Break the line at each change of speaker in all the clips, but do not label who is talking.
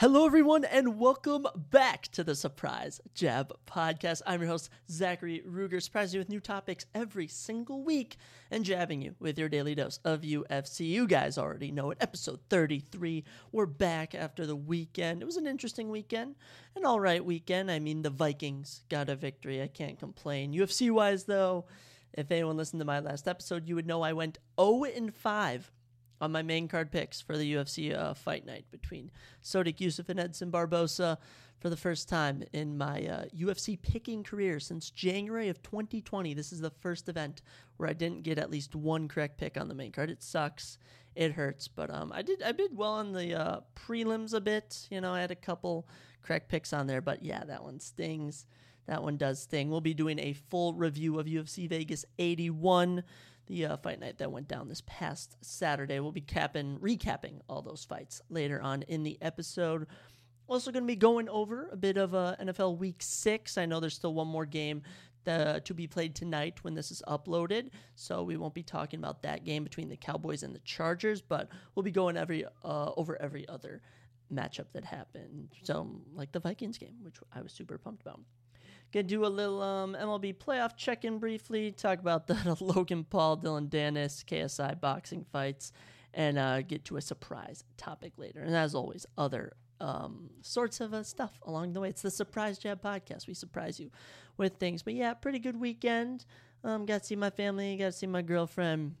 Hello, everyone, and welcome back to the Surprise Jab Podcast. I'm your host, Zachary Ruger, surprising you with new topics every single week and jabbing you with your daily dose of UFC. You guys already know it. Episode 33. We're back after the weekend. It was an interesting weekend, an all right weekend. I mean, the Vikings got a victory. I can't complain. UFC wise, though, if anyone listened to my last episode, you would know I went 0 5 on my main card picks for the UFC uh, fight night between Sodiq Yusuff and Edson Barbosa for the first time in my uh, UFC picking career since January of 2020. This is the first event where I didn't get at least one correct pick on the main card. It sucks. It hurts, but um, I did I did well on the uh, prelims a bit. You know, I had a couple correct picks on there, but yeah, that one stings. That one does sting. We'll be doing a full review of UFC Vegas 81 the uh, fight night that went down this past Saturday. We'll be capping, recapping all those fights later on in the episode. Also, going to be going over a bit of uh, NFL Week Six. I know there's still one more game uh, to be played tonight when this is uploaded, so we won't be talking about that game between the Cowboys and the Chargers, but we'll be going every uh, over every other matchup that happened. So, like the Vikings game, which I was super pumped about. Gonna do a little um, MLB playoff check in briefly, talk about the Logan Paul, Dillon Danis, KSI boxing fights, and uh, get to a surprise topic later. And as always, other um, sorts of uh, stuff along the way. It's the Surprise Jab podcast. We surprise you with things. But yeah, pretty good weekend. Um, got to see my family, got to see my girlfriend.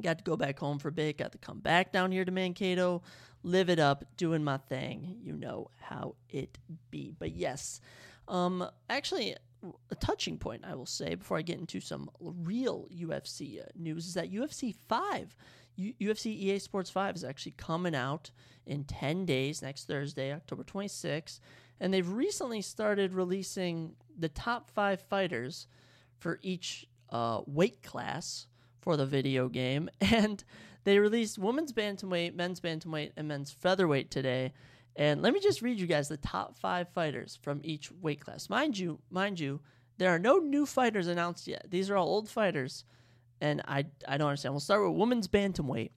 Got to go back home for a bit. Got to come back down here to Mankato, live it up, doing my thing. You know how it be. But yes, um, actually, a touching point, I will say, before I get into some real UFC uh, news, is that UFC 5, U- UFC EA Sports 5 is actually coming out in 10 days, next Thursday, October 26th. And they've recently started releasing the top five fighters for each uh, weight class for the video game. And they released women's bantamweight, men's bantamweight, and men's featherweight today. And let me just read you guys the top five fighters from each weight class. Mind you, mind you, there are no new fighters announced yet. These are all old fighters, and I I don't understand. We'll start with women's bantamweight,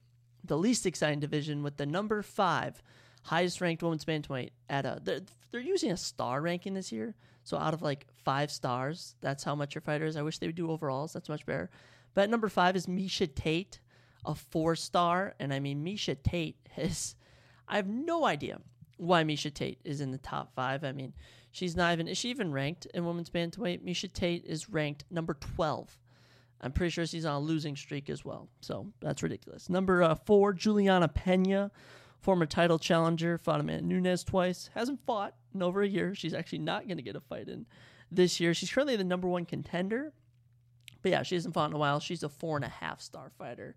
the least exciting division, with the number five highest ranked women's bantamweight at a. They're, they're using a star ranking this year, so out of like five stars, that's how much your fighter is. I wish they would do overalls. That's much better. But at number five is Miesha Tate, a four star, and I mean Miesha Tate is. I have no idea why Miesha Tate is in the top five. I mean, she's not even is she even ranked in women's bantamweight? Miesha Tate is ranked number twelve. I'm pretty sure she's on a losing streak as well. So that's ridiculous. Number uh, four, Juliana Pena, former title challenger, fought Amanda Nunes twice. Hasn't fought in over a year. She's actually not going to get a fight in this year. She's currently the number one contender. But yeah, she hasn't fought in a while. She's a four and a half star fighter.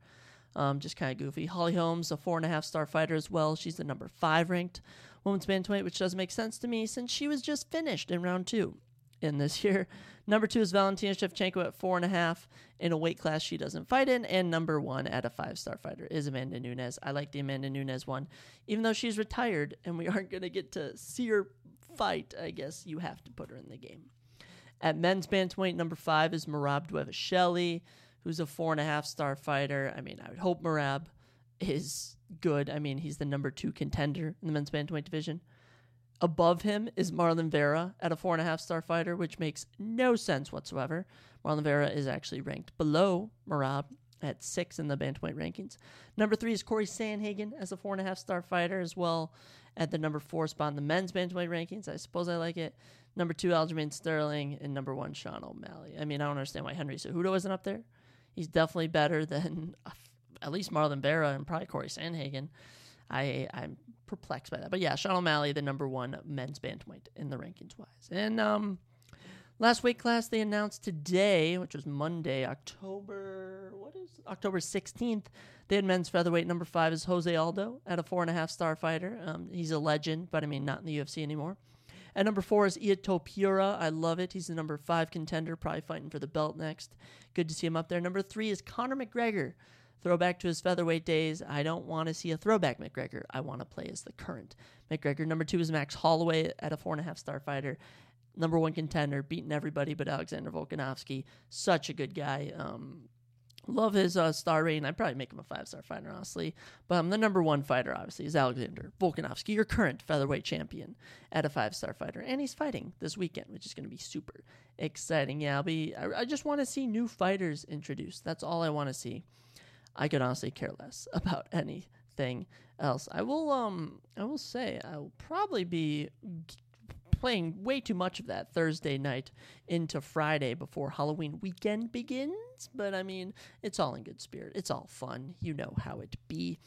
Um, just kind of goofy. Holly Holmes, a four and a half star fighter as well. She's the number five ranked women's bantamweight, which doesn't make sense to me since she was just finished in round two in this year. Number two is Valentina Shevchenko at four and a half in a weight class she doesn't fight in. And number one at a five star fighter is Amanda Nunes. I like the Amanda Nunes one. Even though she's retired and we aren't going to get to see her fight, I guess you have to put her in the game. At men's bantamweight, number five is Merab Dvalishvili, who's a four and a half star fighter. I mean, I would hope Merab is good. I mean, he's the number two contender in the men's bantamweight division. Above him is Marlon Vera at a four and a half star fighter, which makes no sense whatsoever. Marlon Vera is actually ranked below Merab at six in the bantamweight rankings. Number three is Corey Sandhagen as a four and a half star fighter as well at the number four spot in the men's bantamweight rankings. I suppose I like it. Number two, Aljamain Sterling, and number one, Sean O'Malley. I mean, I don't understand why Henry Cejudo isn't up there. He's definitely better than at least Marlon Vera and probably Corey Sandhagen. I I'm perplexed by that. But yeah, Sean O'Malley, the number one men's bantamweight in the rankings wise. And um, last weight class they announced today, which was Monday, October what is October sixteenth. They had men's featherweight number five is Jose Aldo at a four and a half star fighter. Um, he's a legend, but I mean not in the UFC anymore. At number four is Ilia Topuria. I love it. He's the number five contender, probably fighting for the belt next. Good to see him up there. Number three is Conor McGregor throwback to his featherweight days. I don't want to see a throwback McGregor. I want to play as the current McGregor. Number two is Max Holloway at a four and a half star fighter. Number one contender, beating everybody but Alexander Volkanovski. Such a good guy. Um, Love his uh, star rating. I'd probably make him a five star fighter, honestly. But um, the number one fighter, obviously, is Alexander Volkanovski, your current featherweight champion at a five star fighter. And he's fighting this weekend, which is going to be super exciting. Yeah, I'll be, I, I just want to see new fighters introduced. That's all I want to see. I could honestly care less about anything else. I will, um, I will say, I will probably be playing way too much of that Thursday night into Friday before Halloween weekend begins. But I mean, it's all in good spirit. It's all fun. You know how it be.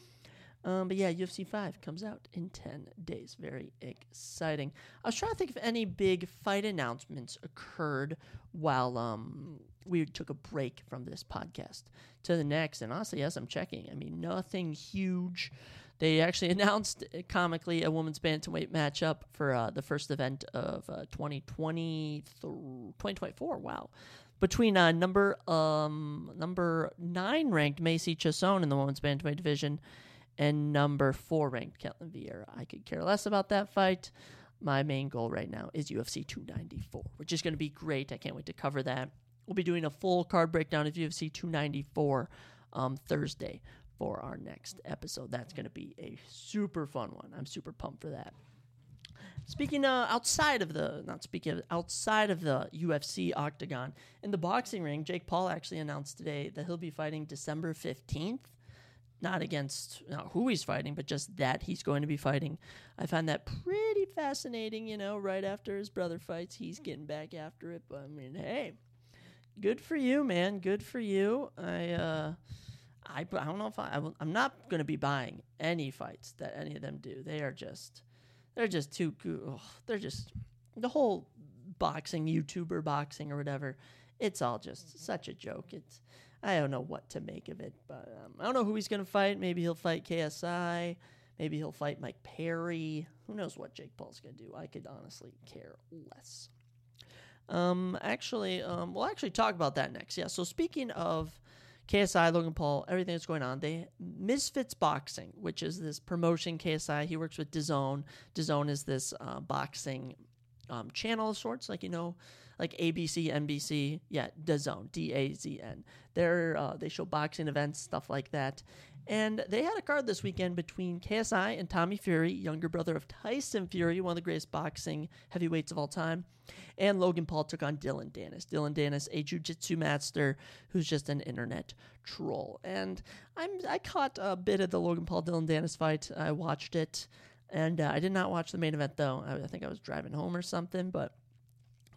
Um, but yeah, UFC 5 comes out in 10 days. Very exciting. I was trying to think if any big fight announcements occurred while um, we took a break from this podcast to the next. And honestly, yes, I'm checking. I mean, nothing huge. They actually announced uh, comically a women's bantamweight matchup for uh, the first event of uh, 2020 2024. Wow. Between uh, number um, number nine ranked Macy Chiasson in the women's bantamweight division and number four ranked Ketlen Vieira. I could care less about that fight. My main goal right now is UFC 294, which is going to be great. I can't wait to cover that. We'll be doing a full card breakdown of UFC 294 um, Thursday for our next episode. That's going to be a super fun one. I'm super pumped for that. Speaking uh, outside of the, not speaking of, outside of the UFC octagon, in the boxing ring, Jake Paul actually announced today that he'll be fighting December 15th. Not against not who he's fighting, but just that he's going to be fighting. I find that pretty fascinating, you know, right after his brother fights, he's getting back after it. But I mean, hey, good for you, man. Good for you. I, uh, I, I don't know if I, I will, I'm not going to be buying any fights that any of them do. They are just, they're just too good. they're just, the whole boxing, YouTuber boxing or whatever, it's all just such a joke. It's, I don't know what to make of it, but um, I don't know who he's going to fight. Maybe he'll fight KSI. Maybe he'll fight Mike Perry. Who knows what Jake Paul's going to do? I could honestly care less. Um, actually, um, we'll actually talk about that next. Yeah. So speaking of KSI, Logan Paul, everything that's going on. They Misfits Boxing, which is this promotion. KSI, he works with DAZN. DAZN is this uh, boxing um, channel of sorts, like you know, like ABC, NBC. Yeah, DAZN, D A Z N. They're uh, they show boxing events, stuff like that. And they had a card this weekend between KSI and Tommy Fury, younger brother of Tyson Fury, one of the greatest boxing heavyweights of all time. And Logan Paul took on Dillon Danis. Dillon Danis, a jiu-jitsu master who's just an internet troll. And I'm I caught a bit of the Logan Paul Dillon Danis fight. I watched it, and uh, I did not watch the main event though. I, I think I was driving home or something. But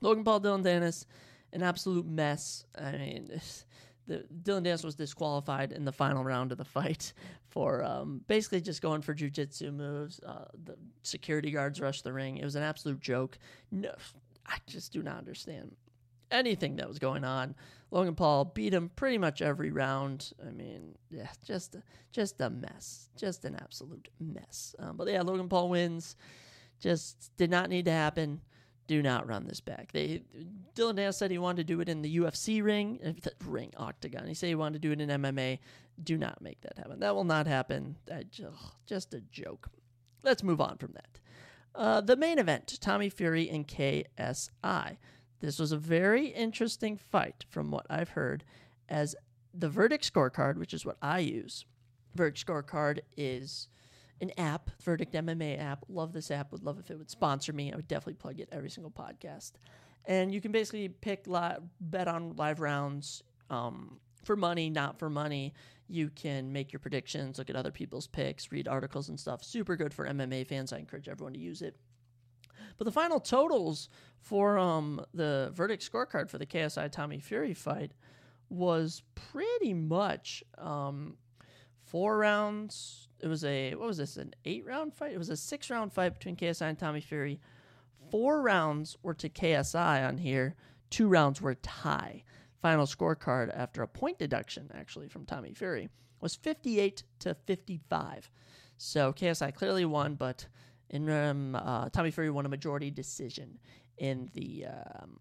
Logan Paul Dillon Danis, an absolute mess. I mean the Dillon Danis was disqualified in the final round of the fight for um, basically just going for jujitsu moves. Uh, the security guards rushed the ring. It was an absolute joke. No, I just do not understand anything that was going on. Logan Paul beat him pretty much every round. I mean, yeah, just just a mess, just an absolute mess. Um, but yeah, Logan Paul wins. Just did not need to happen do not run this back. They Dillon Danis said he wanted to do it in the UFC ring, uh, ring octagon. He said he wanted to do it in MMA. Do not make that happen. That will not happen. Just, just a joke. Let's move on from that. Uh, the main event: Tommy Fury and KSI. This was a very interesting fight, from what I've heard, as the verdict scorecard, which is what I use. Verdict scorecard is an app, Verdict MMA app. Love this app. Would love if it would sponsor me. I would definitely plug it every single podcast. And you can basically pick live, bet on live rounds um, for money, not for money. You can make your predictions, look at other people's picks, read articles and stuff. Super good for MMA fans. I encourage everyone to use it. But the final totals for um, the verdict scorecard for the KSI Tommy Fury fight was pretty much um, four rounds, it was a what was this an eight round fight? It was a six round fight between KSI and Tommy Fury. Four rounds were to KSI on here. Two rounds were tie. Final scorecard after a point deduction actually from Tommy Fury was 58 to 55. So KSI clearly won, but in um, uh, Tommy Fury won a majority decision in the um,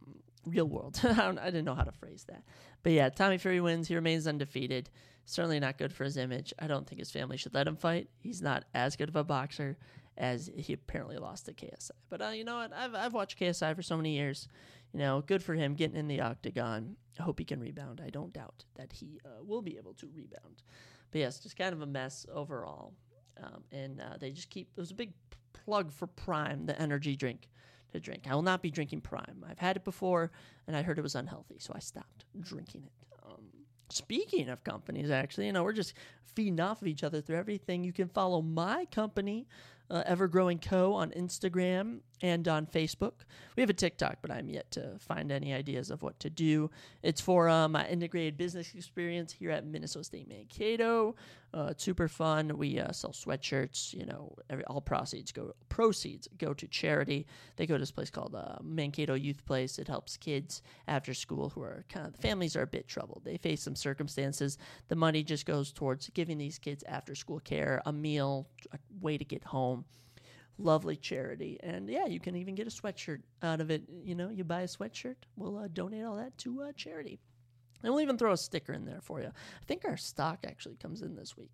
real world. I, I, didn't know how to phrase that, but yeah, Tommy Fury wins. He remains undefeated. Certainly not good for his image. I don't think his family should let him fight. He's not as good of a boxer as he apparently lost to KSI. But uh, you know what? I've I've watched KSI for so many years. You know, good for him getting in the octagon. I hope he can rebound. I don't doubt that he uh, will be able to rebound. But yes, just kind of a mess overall. Um, and uh, they just keep. It was a big plug for Prime, the energy drink to drink. I will not be drinking Prime. I've had it before, and I heard it was unhealthy, so I stopped drinking it. Um, speaking of companies, actually, you know, we're just feeding off of each other through everything. You can follow my company uh, Evergrowing Co. on Instagram and on Facebook. We have a TikTok, but I'm yet to find any ideas of what to do. It's for uh, my integrated business experience here at Minnesota State Mankato. Uh, it's super fun. We uh, sell sweatshirts. You know, every, all proceeds go proceeds go to charity. They go to this place called uh, Mankato Youth Place. It helps kids after school who are kind of the families are a bit troubled. They face some circumstances. The money just goes towards giving these kids after school care, a meal, a way to get home lovely charity. And yeah, you can even get a sweatshirt out of it. You know, you buy a sweatshirt, we'll uh, donate all that to uh, charity. And we'll even throw a sticker in there for you. I think our stock actually comes in this week.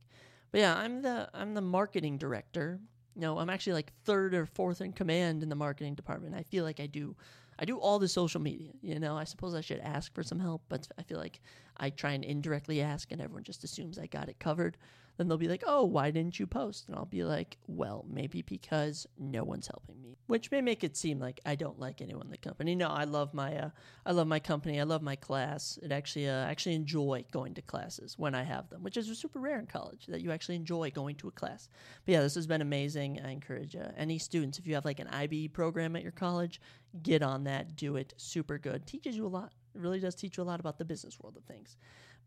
But yeah, I'm the I'm the marketing director. No, I'm actually like third or fourth in command in the marketing department. I feel like I do I do all the social media. You know, I suppose I should ask for some help, but I feel like I try and indirectly ask and everyone just assumes I got it covered then they'll be like, oh, why didn't you post? And I'll be like, well, maybe because no one's helping me, which may make it seem like I don't like anyone in the company. No, I love my, uh, I love my company. I love my class. It actually, uh, actually enjoy going to classes when I have them, which is super rare in college that you actually enjoy going to a class. But yeah, this has been amazing. I encourage uh, any students, if you have like an IB program at your college, get on that, do it. Super good. Teaches you a lot. It really does teach you a lot about the business world of things.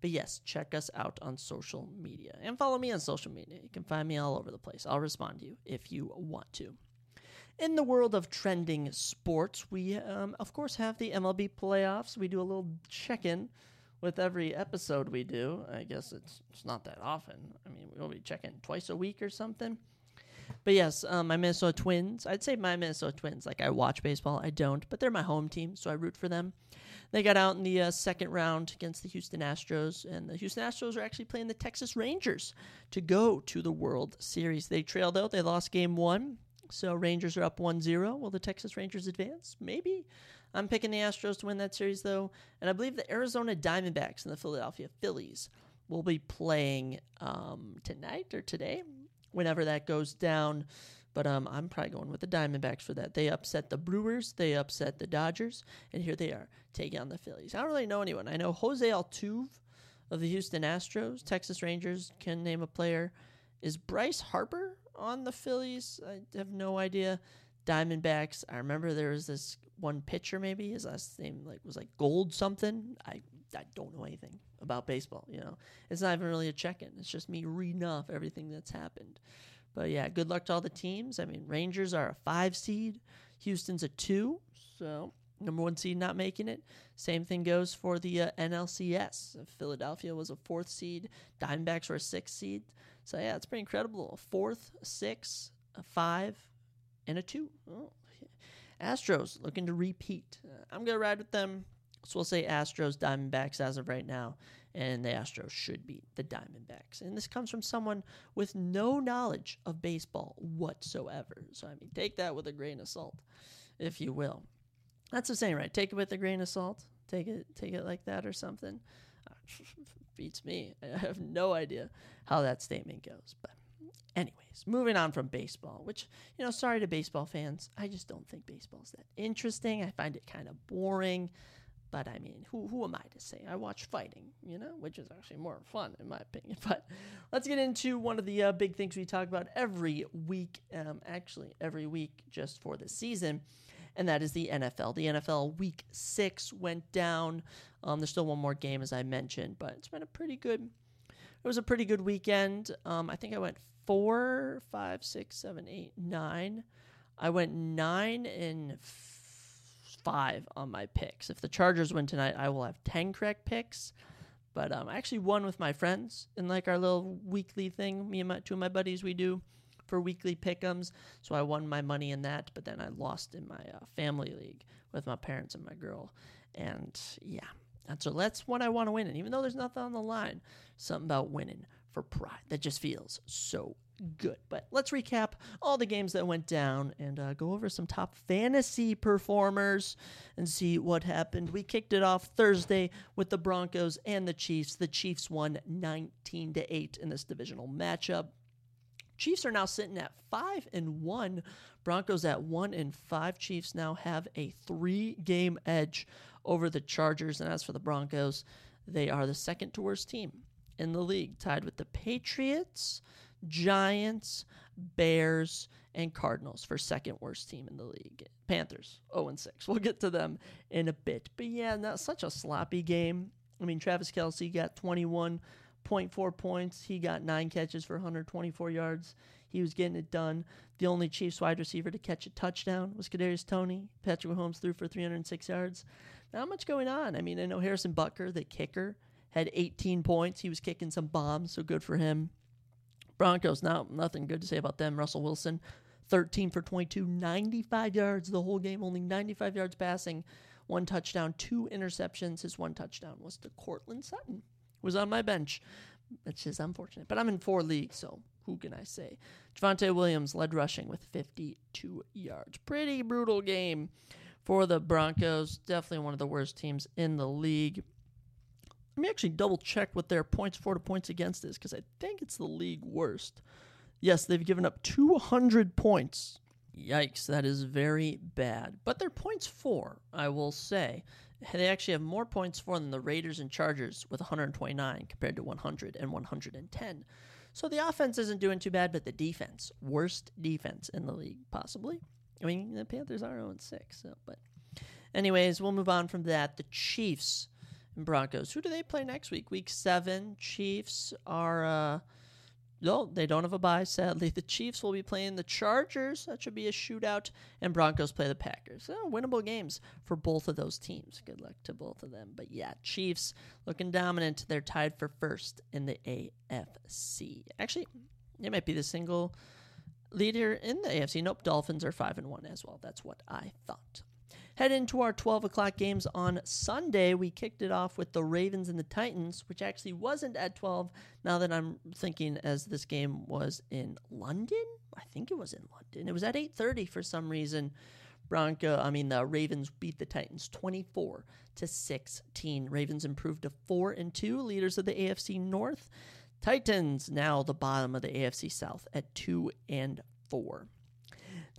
But yes, check us out on social media and follow me on social media. You can find me all over the place. I'll respond to you if you want to. In the world of trending sports, we, um, of course, have the MLB playoffs. We do a little check in with every episode we do. I guess it's, it's not that often. I mean, we'll be checking twice a week or something. But yes, um, my Minnesota Twins. I'd say my Minnesota Twins. Like I watch baseball, I don't, but they're my home team, so I root for them. They got out in the uh, second round against the Houston Astros, and the Houston Astros are actually playing the Texas Rangers to go to the World Series. They trailed out, they lost game one, so Rangers are up 1 0. Will the Texas Rangers advance? Maybe. I'm picking the Astros to win that series, though, and I believe the Arizona Diamondbacks and the Philadelphia Phillies will be playing um, tonight or today, whenever that goes down. But um, I'm probably going with the Diamondbacks for that. They upset the Brewers, they upset the Dodgers, and here they are taking on the Phillies. I don't really know anyone. I know Jose Altuve of the Houston Astros, Texas Rangers can name a player. Is Bryce Harper on the Phillies? I have no idea. Diamondbacks. I remember there was this one pitcher. Maybe his last name like was like Gold something. I I don't know anything about baseball. You know, it's not even really a check-in. It's just me reading off everything that's happened. But yeah, good luck to all the teams. I mean, Rangers are a five seed, Houston's a two, so number one seed not making it. Same thing goes for the uh, NLCS. Philadelphia was a fourth seed, Diamondbacks were a sixth seed. So yeah, it's pretty incredible. A fourth, six, a five, and a two. Oh. Astros looking to repeat. Uh, I'm gonna ride with them. So we'll say Astros, Diamondbacks as of right now and the Astros should beat the Diamondbacks. And this comes from someone with no knowledge of baseball whatsoever. So, I mean, take that with a grain of salt, if you will. That's the saying, right? Take it with a grain of salt. Take it, take it like that or something. beats me. I have no idea how that statement goes. But, anyways, moving on from baseball, which, you know, sorry to baseball fans. I just don't think baseball's that interesting. I find it kind of boring. But I mean, who who am I to say? I watch fighting, you know, which is actually more fun in my opinion. But let's get into one of the uh, big things we talk about every week, um, actually every week just for the season, and that is the NFL. The NFL Week Six went down. Um, there's still one more game, as I mentioned, but it's been a pretty good. It was a pretty good weekend. Um, I think I went four, five, six, seven, eight, nine. I went nine and on my picks. If the Chargers win tonight, I will have 10 correct picks. But um, I actually won with my friends in like our little weekly thing. Me and my two of my buddies we do for weekly pick'ems. So I won my money in that, but then I lost in my uh, family league with my parents and my girl. And yeah, and so that's what I want to win. And even though there's nothing on the line, something about winning for pride that just feels so good. But let's recap all the games that went down and uh, go over some top fantasy performers and see what happened. We kicked it off Thursday with the Broncos and the Chiefs. The Chiefs won 19 to 8 in this divisional matchup. Chiefs are now sitting at 5 and 1. Broncos at 1 and 5. Chiefs now have a 3-game edge over the Chargers and as for the Broncos, they are the second to worst team in the league, tied with the Patriots, Giants, Bears, and Cardinals for second worst team in the league. Panthers 0 and 6. We'll get to them in a bit. But yeah, not such a sloppy game. I mean, Travis Kelce got 21.4 points. He got nine catches for 124 yards. He was getting it done. The only Chiefs wide receiver to catch a touchdown was Kadarius Toney. Patrick Mahomes threw for 306 yards. Not much going on. I mean, I know Harrison Butker, the kicker, had 18 points. He was kicking some bombs, so good for him. Broncos, now nothing good to say about them. Russell Wilson, 13 for 22, 95 yards the whole game, only 95 yards passing, one touchdown, two interceptions. His one touchdown was to Courtland Sutton, who was on my bench, which is unfortunate. But I'm in four leagues, so who can I say? Javonte Williams led rushing with 52 yards. Pretty brutal game for the Broncos. Definitely one of the worst teams in the league. Let me actually double check what their points for to points against is because I think it's the league worst. Yes, they've given up 200 points. Yikes, that is very bad. But their points for, I will say, they actually have more points for than the Raiders and Chargers with 129 compared to 100 and 110. So the offense isn't doing too bad, but the defense, worst defense in the league, possibly. I mean, the Panthers are 0 6, so, but. Anyways, we'll move on from that. The Chiefs Broncos. Who do they play next week? Week seven. Chiefs are uh no, they don't have a bye, sadly. The Chiefs will be playing the Chargers. That should be a shootout. And Broncos play the Packers. So, winnable games for both of those teams. Good luck to both of them. But yeah, Chiefs looking dominant. They're tied for first in the AFC. Actually, it might be the single leader in the AFC. Nope, Dolphins are 5 and 1 as well. That's what I thought. Head into our 12 o'clock games on Sunday. We kicked it off with the Ravens and the Titans, which actually wasn't at 12. Now that I'm thinking, as this game was in London, I think it was in London. It was at 8:30 for some reason. Bronco, I mean the Ravens beat the Titans 24 to 16. Ravens improved to 4 and 2, leaders of the AFC North. Titans now the bottom of the AFC South at 2 and 4.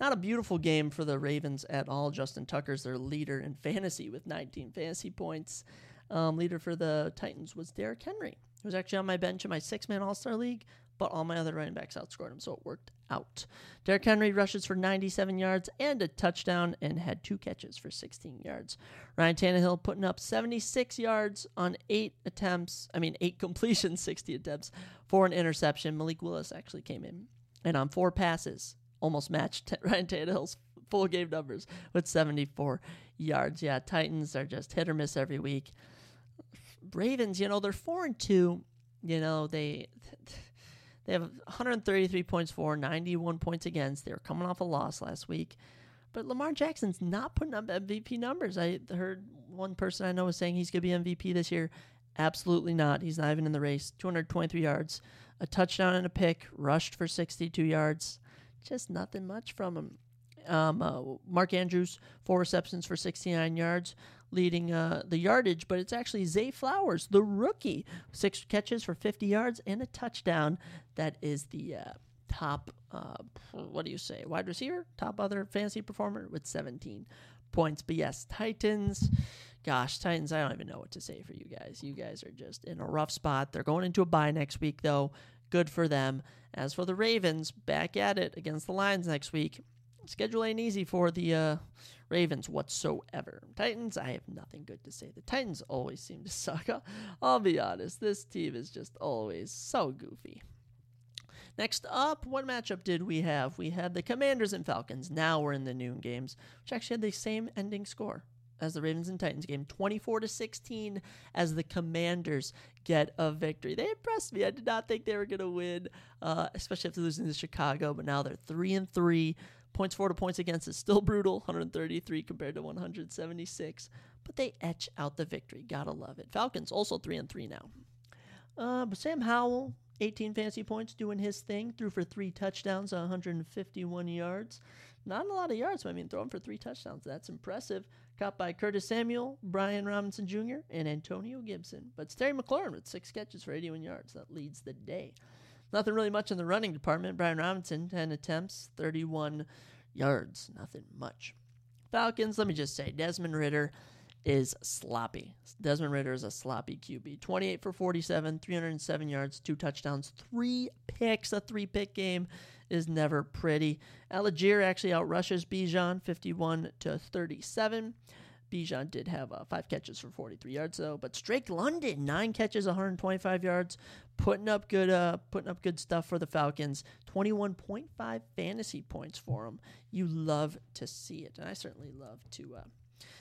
Not a beautiful game for the Ravens at all. Justin Tucker's their leader in fantasy with 19 fantasy points. Um, leader for the Titans was Derrick Henry, who was actually on my bench in my six man All Star League, but all my other running backs outscored him, so it worked out. Derrick Henry rushes for 97 yards and a touchdown and had two catches for 16 yards. Ryan Tannehill putting up 76 yards on eight attempts, I mean, eight completions, 60 attempts for an interception. Malik Willis actually came in and on four passes almost matched Ryan Tannehill's full game numbers with 74 yards. Yeah, Titans are just hit or miss every week. Ravens, you know, they're four and two. You know, they they have 133 points for, 91 points against. They were coming off a loss last week. But Lamar Jackson's not putting up MVP numbers. I heard one person I know was saying he's going to be MVP this year. Absolutely not. He's not even in the race. 223 yards, a touchdown and a pick, rushed for 62 yards just nothing much from him. Um, uh, Mark Andrews, four receptions for 69 yards, leading uh, the yardage, but it's actually Zay Flowers, the rookie, six catches for 50 yards and a touchdown. That is the uh, top, uh, what do you say, wide receiver, top other fantasy performer with 17 points. But yes, Titans. Gosh, Titans, I don't even know what to say for you guys. You guys are just in a rough spot. They're going into a bye next week, though. Good for them. As for the Ravens, back at it against the Lions next week. Schedule ain't easy for the uh, Ravens whatsoever. Titans, I have nothing good to say. The Titans always seem to suck. I'll, I'll be honest. This team is just always so goofy. Next up, what matchup did we have? We had the Commanders and Falcons. Now we're in the noon games, which actually had the same ending score as the Ravens and Titans game, 24 to 16 as the Commanders get a victory. They impressed me. I did not think they were going to win, uh, especially after losing to Chicago, but now they're 3 and 3. Points for to points against is still brutal, 133 compared to 176, but they etch out the victory. Gotta love it. Falcons also 3 and 3 now. Uh, but Sam Howell, 18 fantasy points, doing his thing. Threw for three touchdowns, 151 yards. Not a lot of yards, but I mean, throwing for three touchdowns. That's impressive. Caught by Curtis Samuel, Brian Robinson Jr., and Antonio Gibson. But it's Terry McLaurin with six catches for 81 yards. That leads the day. Nothing really much in the running department. Brian Robinson, 10 attempts, 31 yards. Nothing much. Falcons, let me just say, Desmond Ridder is sloppy. Desmond Ridder is a sloppy QB. 28 for 47, 307 yards, two touchdowns, three picks. A three pick game is never pretty. Allgeier actually outrushes Bijan 51 to 37. Bijan did have uh, five catches for 43 yards though, but Drake London nine catches, 125 yards, putting up good, uh, putting up good stuff for the Falcons. 21.5 fantasy points for him. You love to see it, and I certainly love to uh,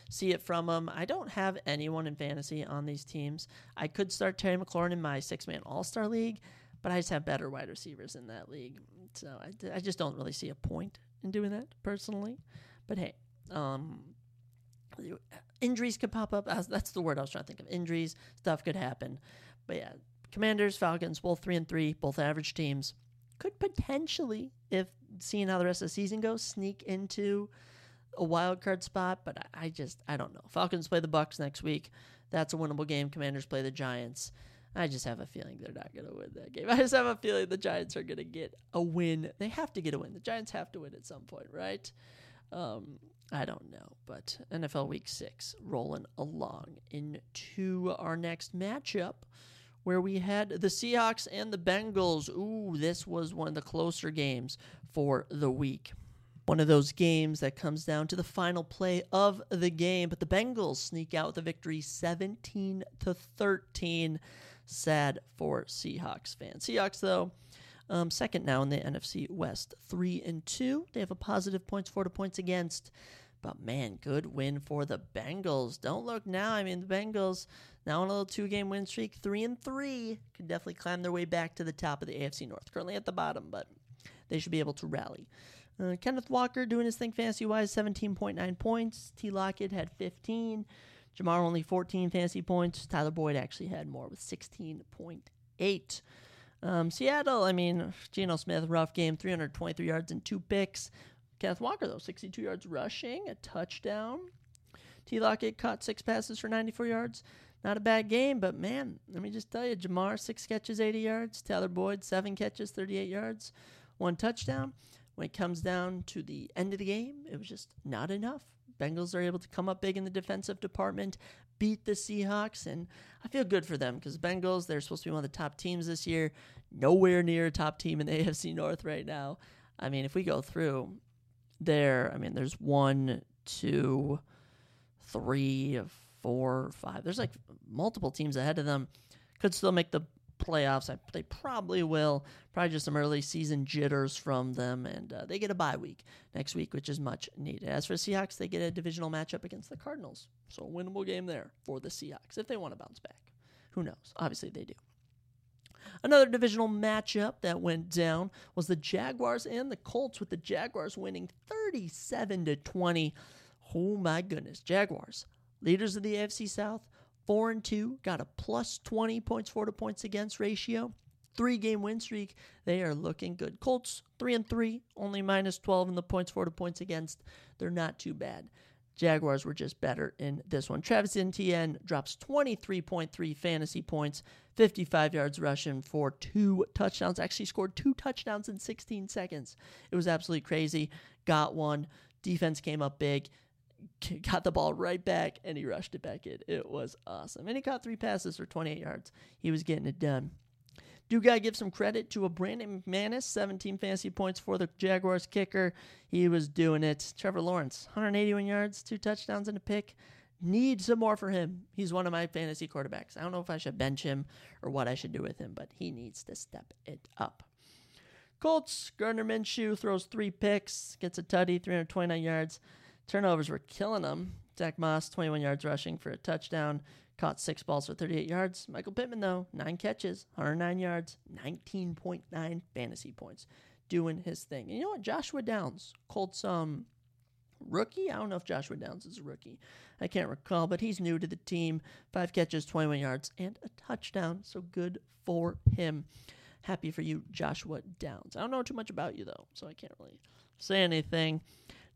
see it from them. I don't have anyone in fantasy on these teams. I could start Terry McLaurin in my six man All Star league, but I just have better wide receivers in that league. So I, I just don't really see a point in doing that personally. But hey, um, injuries could pop up. That's the word I was trying to think of. Injuries, stuff could happen. But yeah, Commanders, Falcons, both three and three, both average teams, could potentially, if seeing how the rest of the season goes, sneak into a wild card spot. But I, I just I don't know. Falcons play the Bucs next week. That's a winnable game. Commanders play the Giants. I just have a feeling they're not going to win that game. I just have a feeling the Giants are going to get a win. They have to get a win. The Giants have to win at some point, right? Um, I don't know, but NFL Week 6 rolling along into our next matchup where we had the Seahawks and the Bengals. Ooh, this was one of the closer games for the week. One of those games that comes down to the final play of the game, but the Bengals sneak out with a victory 17 to 13. Sad for Seahawks fans. Seahawks, though, um, second now in the NFC West, three and two. They have a positive points for to points against. But man, good win for the Bengals. Don't look now. I mean, the Bengals now on a little two-game win streak, three and three, could definitely climb their way back to the top of the AFC North. Currently at the bottom, but they should be able to rally. Uh, Kenneth Walker doing his thing fantasy-wise, 17.9 points. T. Lockett had 15. Ja'Marr only 14 fantasy points. Tyler Boyd actually had more with 16.8. Um, Seattle, I mean, Geno Smith, rough game, 323 yards and two picks. Kenneth Walker, though, 62 yards rushing, a touchdown. T. Lockett caught six passes for 94 yards. Not a bad game, but man, let me just tell you, Ja'Marr, six catches, 80 yards. Tyler Boyd, seven catches, 38 yards, one touchdown. When it comes down to the end of the game, it was just not enough. Bengals are able to come up big in the defensive department, beat the Seahawks, and I feel good for them because Bengals, they're supposed to be one of the top teams this year. Nowhere near a top team in the AFC North right now. I mean, if we go through there, I mean, there's one, two, three, four, five. There's like multiple teams ahead of them. Could still make the playoffs. I, they probably will. Probably just some early season jitters from them, and uh, they get a bye week next week, which is much needed. As for the Seahawks, they get a divisional matchup against the Cardinals, so a winnable game there for the Seahawks if they want to bounce back. Who knows? Obviously, they do. Another divisional matchup that went down was the Jaguars and the Colts, with the Jaguars winning 37 to 20. Oh my goodness, Jaguars, leaders of the AFC South, Four and two, got a plus 20 points for to points against ratio. Three game win streak. They are looking good. Colts, three and three, only minus 12 in the points for to points against. They're not too bad. Jaguars were just better in this one. Travis Etienne drops 23.3 fantasy points, 55 yards rushing for two touchdowns. Actually scored two touchdowns in 16 seconds. It was absolutely crazy. Got one. Defense came up big got the ball right back and he rushed it back in. It was awesome. And he caught three passes for 28 yards. He was getting it done. Do got to give some credit to a Brandon McManus, 17 fantasy points for the Jaguars kicker. He was doing it. Trevor Lawrence, 181 yards, two touchdowns and a pick. Need some more for him. He's one of my fantasy quarterbacks. I don't know if I should bench him or what I should do with him, but he needs to step it up. Colts, Gardner Minshew throws three picks, gets a tutty, 329 yards. Turnovers were killing them. Zach Moss, 21 yards rushing for a touchdown, caught six balls for 38 yards. Michael Pittman, though, nine catches, 109 yards, 19.9 fantasy points, doing his thing. And you know what? Joshua Downs, Colts um, rookie. I don't know if Joshua Downs is a rookie. I can't recall, but he's new to the team. Five catches, 21 yards, and a touchdown. So good for him. Happy for you, Joshua Downs. I don't know too much about you though, so I can't really say anything.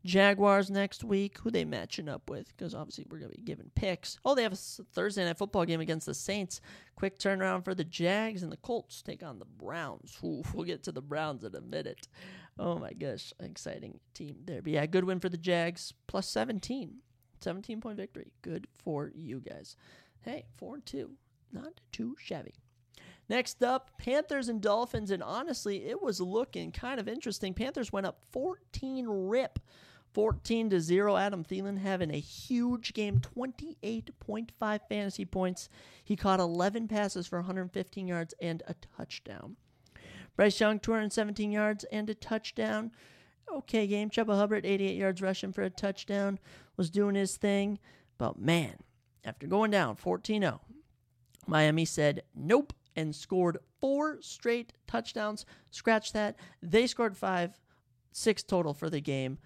Jaguars next week. Who they matching up with? Because obviously we're gonna be giving picks. Oh, they have a Thursday night football game against the Saints. Quick turnaround for the Jags and the Colts take on the Browns. Ooh, we'll get to the Browns in a minute. Oh my gosh, exciting team there. But yeah, good win for the Jags. Plus 17. 17 point victory. Good for you guys. Hey, 4 and 2. Not too shabby. Next up, Panthers and Dolphins. And honestly, it was looking kind of interesting. Panthers went up 14 rip 14 to 0. Adam Thielen having a huge game, 28.5 fantasy points. He caught 11 passes for 115 yards and a touchdown. Bryce Young, 217 yards and a touchdown. Okay game. Chuba Hubbard, 88 yards rushing for a touchdown, was doing his thing. But man, after going down 14 0, Miami said nope and scored four straight touchdowns. Scratch that. They scored five, six total for the game.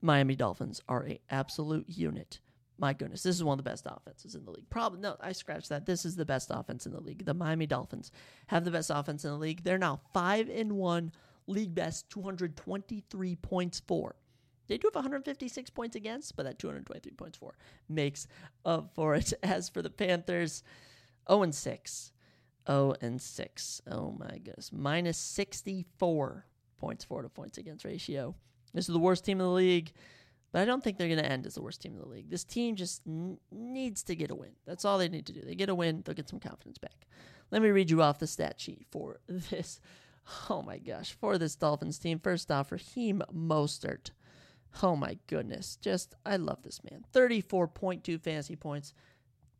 Miami Dolphins are a absolute unit. My goodness, this is one of the best offenses in the league. Probably no, I scratched that. This is the best offense in the league. The Miami Dolphins have the best offense in the league. They're now five and one, league best, 223 points for. They do have 156 points against, but that 223 points for makes up for it. As for the Panthers, 0 and 6. 0 and 6. Oh my goodness. Minus 64 points for to points against ratio. This is the worst team in the league, but I don't think they're going to end as the worst team in the league. This team just n- needs to get a win. That's all they need to do. They get a win, they'll get some confidence back. Let me read you off the stat sheet for this. Oh my gosh, for this Dolphins team. First off, Raheem Mostert. Oh my goodness. Just, I love this man. 34.2 fantasy points.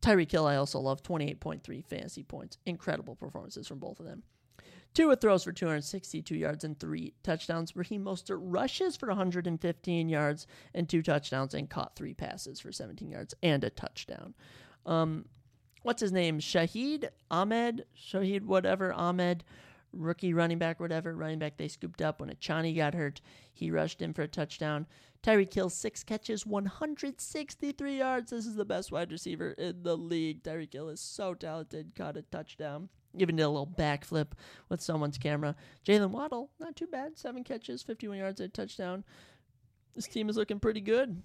Tyreek Hill, I also love 28.3 fantasy points. Incredible performances from both of them. Tua throws for 262 yards and three touchdowns. Raheem Mostert rushes for 115 yards and two touchdowns and caught three passes for 17 yards and a touchdown. Um, what's his name? Shahid Ahmed? Shahid whatever Ahmed, rookie running back, whatever running back they scooped up when Achane got hurt. He rushed in for a touchdown. Tyreek Hill, six catches, 163 yards. This is the best wide receiver in the league. Tyreek Hill is so talented, caught a touchdown even did a little backflip with someone's camera. Jaylen Waddle, not too bad. Seven catches, 51 yards, a touchdown. This team is looking pretty good.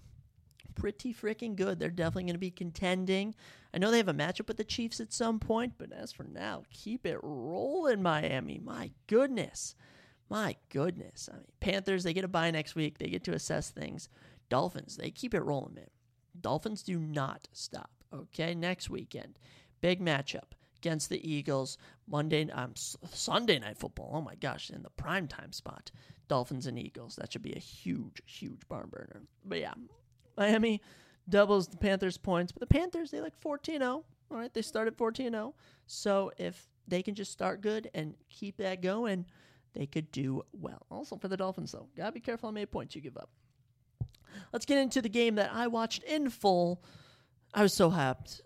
Pretty freaking good. They're definitely going to be contending. I know they have a matchup with the Chiefs at some point, but as for now, keep it rolling, Miami. My goodness. My goodness. I mean, Panthers, they get a bye next week. They get to assess things. Dolphins, they keep it rolling, man. Dolphins do not stop. Okay, next weekend. Big matchup against the Eagles. Monday, um, Sunday night football. Oh my gosh, in the prime time spot, Dolphins and Eagles. That should be a huge, huge barn burner. But yeah, Miami doubles the Panthers' points, but the Panthers they like 14-0. All right, they started 14-0. So if they can just start good and keep that going, they could do well. Also for the Dolphins though, gotta be careful how many points you give up. Let's get into the game that I watched in full. I was so happy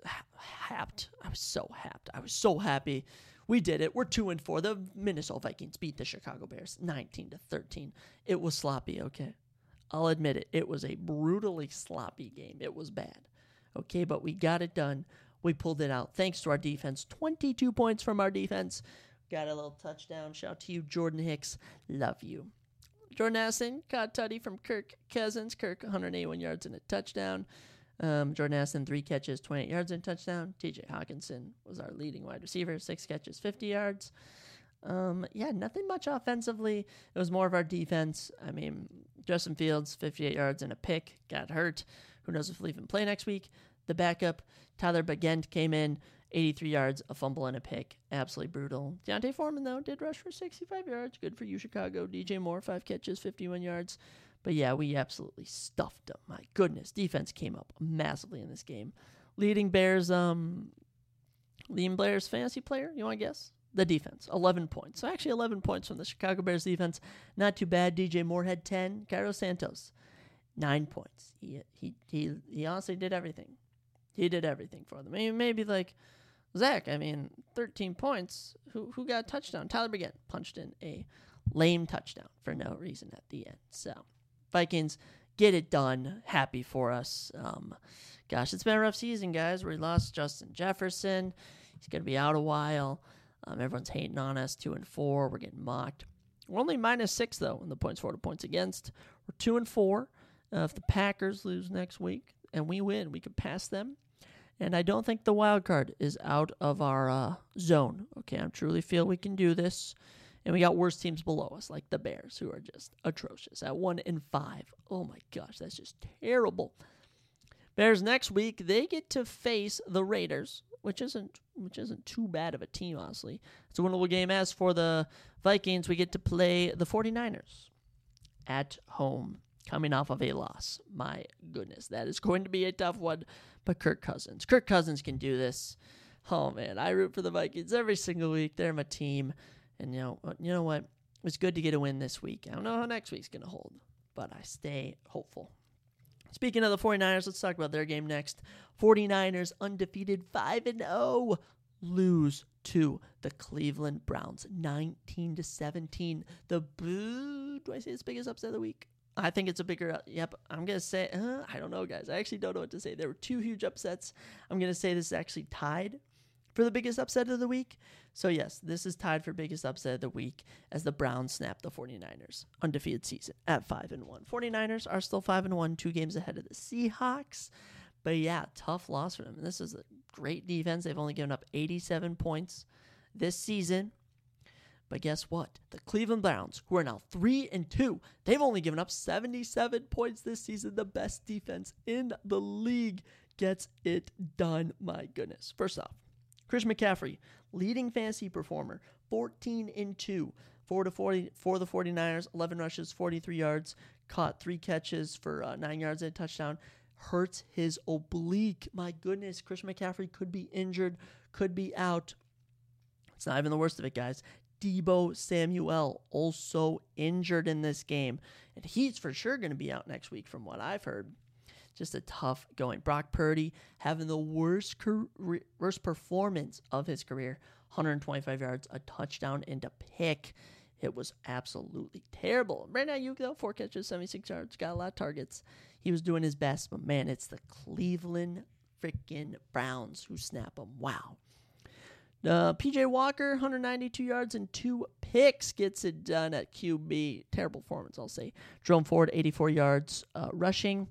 happed. I was so happy. I was so happy. We did it. We're two and four. The Minnesota Vikings beat the Chicago Bears 19 to 13. It was sloppy, okay? I'll admit it. It was a brutally sloppy game. It was bad. Okay, but we got it done. We pulled it out thanks to our defense. 22 points from our defense. Got a little touchdown. Shout to you, Jordan Hicks. Love you. Jordan Addison caught tutty from Kirk Cousins. Kirk 181 yards and a touchdown. Um, Jordan Addison, three catches, 28 yards and touchdown. TJ Hockenson was our leading wide receiver, six catches, 50 yards. Um, yeah, nothing much offensively. It was more of our defense. I mean, Justin Fields, 58 yards and a pick, got hurt. Who knows if he'll even play next week? The backup, Tyler Bagent, came in, 83 yards, a fumble, and a pick. Absolutely brutal. D'Onta Foreman, though, did rush for 65 yards. Good for you, Chicago. DJ Moore, five catches, 51 yards. But yeah, we absolutely stuffed them. My goodness, defense came up massively in this game. Leading Bears, um, leading Bears fantasy player. You want to guess? The defense, 11 points. So actually, 11 points from the Chicago Bears defense. Not too bad. DJ Moore had 10. Cairo Santos, nine points. He he he he honestly did everything. He did everything for them. Maybe, maybe like Zach. I mean, 13 points. Who who got a touchdown? Tyler Bagent punched in a lame touchdown for no reason at the end. So Vikings get it done. Happy for us. Um, gosh, it's been a rough season, guys. We lost Justin Jefferson. He's going to be out a while. Um, everyone's hating on us. Two and four. We're getting mocked. We're only minus six though in the points for to points against. We're two and four. Uh, if the Packers lose next week and we win, we could pass them. And I don't think the wild card is out of our uh, zone. Okay, I truly feel we can do this. And we got worse teams below us, like the Bears, who are just atrocious at one in five. Oh my gosh, that's just terrible. Bears next week, they get to face the Raiders, which isn't which isn't too bad of a team, honestly. It's a winnable game. As for the Vikings, we get to play the 49ers at home, coming off of a loss. My goodness, that is going to be a tough one. But Kirk Cousins. Kirk Cousins can do this. Oh man, I root for the Vikings every single week. They're my team. And you know, you know what? It's good to get a win this week. I don't know how next week's going to hold, but I stay hopeful. Speaking of the 49ers, let's talk about their game next. 49ers undefeated 5 and 0 lose to the Cleveland Browns 19 to 17. The boo, do I say it's biggest upset of the week? I think it's a bigger. Uh, yep, I'm gonna say. Uh, I don't know, guys. I actually don't know what to say. There were two huge upsets. I'm gonna say this is actually tied for the biggest upset of the week. So, yes, this is tied for biggest upset of the week as the Browns snap the 49ers undefeated season at 5 and 1. 49ers are still 5 and 1, two games ahead of the Seahawks. But yeah, tough loss for them. And this is a great defense. They've only given up 87 points this season. But guess what? The Cleveland Browns, who are now 3 and 2, they've only given up 77 points this season. The best defense in the league gets it done. My goodness. First off, Chris McCaffrey, leading fantasy performer, 14 in 2 for, to 40, for the 49ers, 11 rushes, 43 yards, caught three catches for uh, nine yards and a touchdown. Hurts his oblique. My goodness, Chris McCaffrey could be injured, could be out. It's not even the worst of it, guys. Deebo Samuel also injured in this game, and he's for sure going to be out next week, from what I've heard just a tough going. Brock Purdy having the worst career, worst performance of his career, 125 yards, a touchdown, and a pick. It was absolutely terrible. Brandon Aiyuk, though, four catches, 76 yards, got a lot of targets. He was doing his best, but man, it's the Cleveland freaking Browns who snap him. Wow. Uh, PJ Walker, 192 yards and two picks, gets it done at QB. Terrible performance, I'll say. Jerome Ford, 84 yards uh, rushing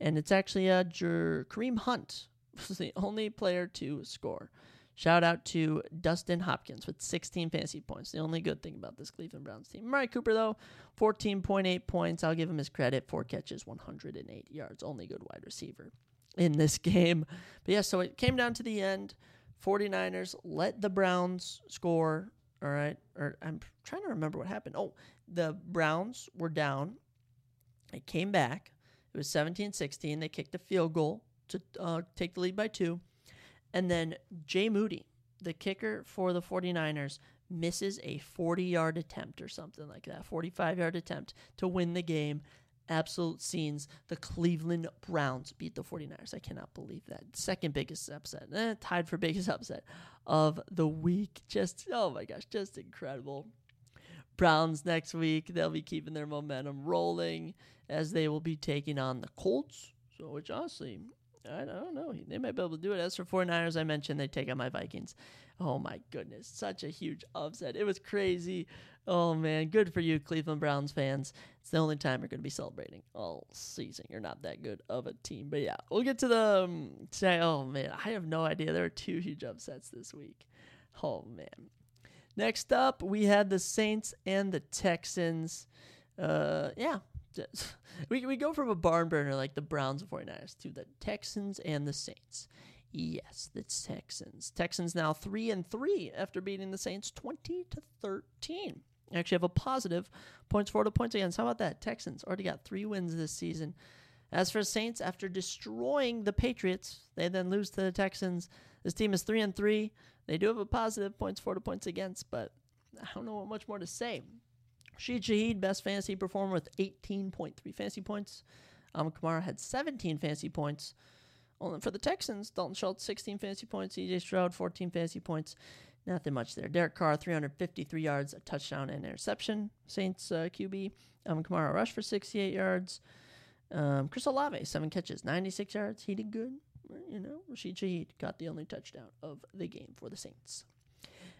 and it's actually uh, Jer- Kareem Hunt was the only player to score. Shout out to Dustin Hopkins with 16 fantasy points. The only good thing about this Cleveland Browns team. Amari Cooper, though, 14.8 points. I'll give him his credit. Four catches, 108 yards. Only good wide receiver in this game. But yeah, so it came down to the end. 49ers let the Browns score. All right. Or I'm trying to remember what happened. Oh, the Browns were down. It came back. It was 17 16. They kicked a field goal to uh, take the lead by two. And then Jake Moody, the kicker for the 49ers, misses a 40 yard attempt or something like that, 45 yard attempt to win the game. Absolute scenes. The Cleveland Browns beat the 49ers. I cannot believe that. Second biggest upset, eh, tied for biggest upset of the week. Just, oh my gosh, just incredible. Browns next week. They'll be keeping their momentum rolling as they will be taking on the Colts. So, which honestly, I don't know. They might be able to do it. As for 49ers, I mentioned they take on my Vikings. Oh my goodness. Such a huge upset. It was crazy. Oh man. Good for you, Cleveland Browns fans. It's the only time you're going to be celebrating all season. You're not that good of a team. But yeah, we'll get to the. Um, today. Oh man. I have no idea. There are two huge upsets this week. Oh man. Next up, we had the Saints and the Texans. Uh, yeah, we, we go from a barn burner like the Browns and 49ers to the Texans and the Saints. Yes, the Texans. Texans now 3 and 3 after beating the Saints 20 to 13. Actually have a positive points for to points against. How about that? Texans already got 3 wins this season. As for Saints after destroying the Patriots, they then lose to the Texans. This team is 3 and 3. They do have a positive points for to points against, but I don't know what much more to say. Rashid Shaheed, best fantasy performer with 18.3 fantasy points. Alvin Kamara had 17 fantasy points. Only for the Texans, Dalton Schultz, 16 fantasy points. CJ Stroud, 14 fantasy points. Nothing much there. Derek Carr, 353 yards, a touchdown and interception. Saints uh, QB. Alvin Kamara rushed for 68 yards. Um, Chris Olave, seven catches, 96 yards. He did good. You know, Rashid Shaheed got the only touchdown of the game for the Saints.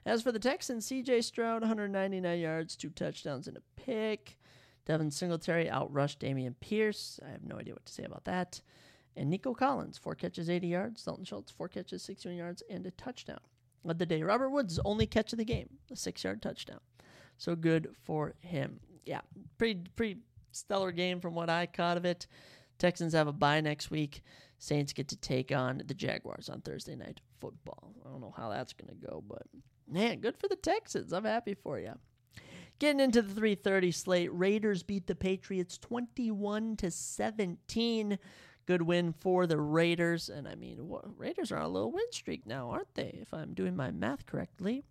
As for the Texans, C.J. Stroud, 199 yards, two touchdowns, and a pick. Devin Singletary outrushed Dameon Pierce. I have no idea what to say about that. And Nico Collins, four catches, 80 yards. Dalton Schultz, four catches, 61 yards, and a touchdown. Led the day. Robert Woods, only catch of the game, a six yard touchdown. So good for him. Yeah, pretty pretty stellar game from what I caught of it. Texans have a bye next week. Saints get to take on the Jaguars on Thursday night football. I don't know how that's going to go, but man, good for the Texans. I'm happy for you. Getting into the 3:30 slate, Raiders beat the Patriots 21 to 17. Good win for the Raiders, and I mean, Raiders are on a little win streak now, aren't they? If I'm doing my math correctly.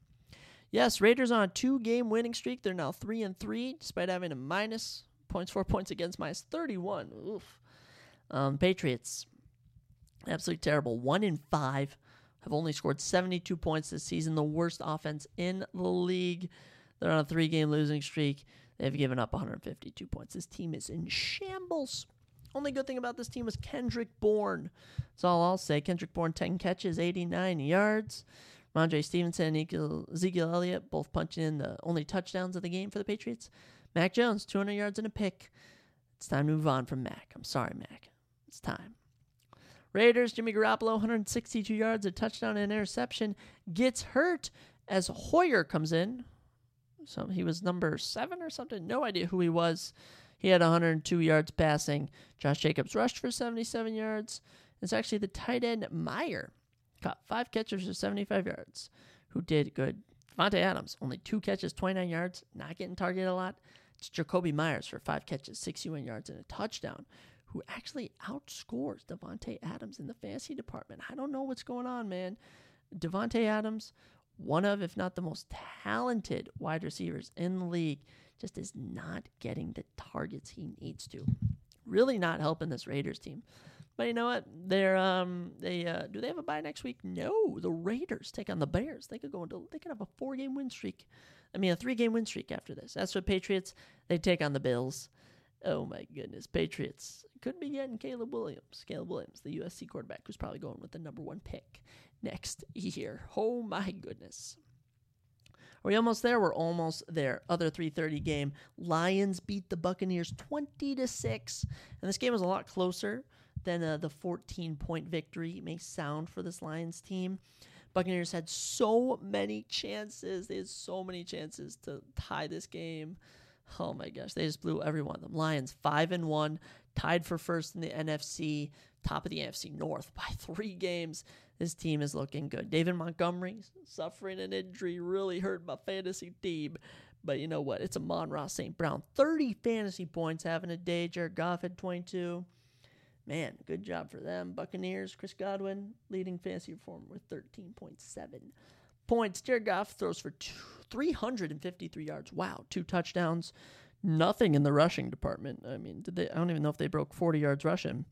Yes, Raiders on a two-game winning streak. They're now three and three, despite having a minus points, four points against minus 31. Oof. Um, Patriots, absolutely terrible. One in five, have only scored 72 points this season, the worst offense in the league. They're on a three-game losing streak. They've given up 152 points. This team is in shambles. Only good thing about this team was Kendrick Bourne. That's all I'll say. Kendrick Bourne, 10 catches, 89 yards. Rhamondre Stevenson and Ezekiel Elliott both punching in the only touchdowns of the game for the Patriots. Mac Jones, 200 yards and a pick. It's time to move on from Mac. I'm sorry, Mac. It's time. Raiders, Jimmy Garoppolo, 162 yards, a touchdown, and interception, gets hurt as Hoyer comes in. So he was number seven or something. No idea who he was. He had 102 yards passing. Josh Jacobs rushed for 77 yards. It's actually the tight end Meyer caught five catches for 75 yards, who did good. Davante Adams, only two catches, 29 yards, not getting targeted a lot. It's Jakobi Meyers for five catches, 61 yards, and a touchdown, who actually outscores Davante Adams in the fantasy department. I don't know what's going on, man. Davante Adams, one of, if not the most talented wide receivers in the league, just is not getting the targets he needs to. Really not helping this Raiders team. But you know what? They're um they uh do they have a bye next week? No. The Raiders take on the Bears. They could go into they could have a four game win streak. I mean a three game win streak after this. That's what Patriots they take on the Bills. Oh my goodness. Patriots could be getting Caleb Williams. Caleb Williams, the USC quarterback, who's probably going with the number one pick next year. Oh my goodness. Are we almost there? We're almost there. Other 3:30 game. Lions beat the Buccaneers 20 to 6. And this game was a lot closer than uh, the 14 point victory may sound for this Lions team. Buccaneers had so many chances. They had so many chances to tie this game. Oh my gosh, they just blew every one of them. Lions 5 and 1, tied for first in the NFC, top of the NFC North by 3 games. This team is looking good. David Montgomery suffering an injury really hurt my fantasy team. But you know what? It's Amon-Ra St. Brown. 30 fantasy points having a day. Jared Goff had 22. Man, good job for them. Buccaneers, Chris Godwin, leading fantasy performer with 13.7 points. Jared Goff throws for two, 353 yards. Wow, two touchdowns. Nothing in the rushing department. I mean, did they? I don't even know if they broke 40 yards rushing.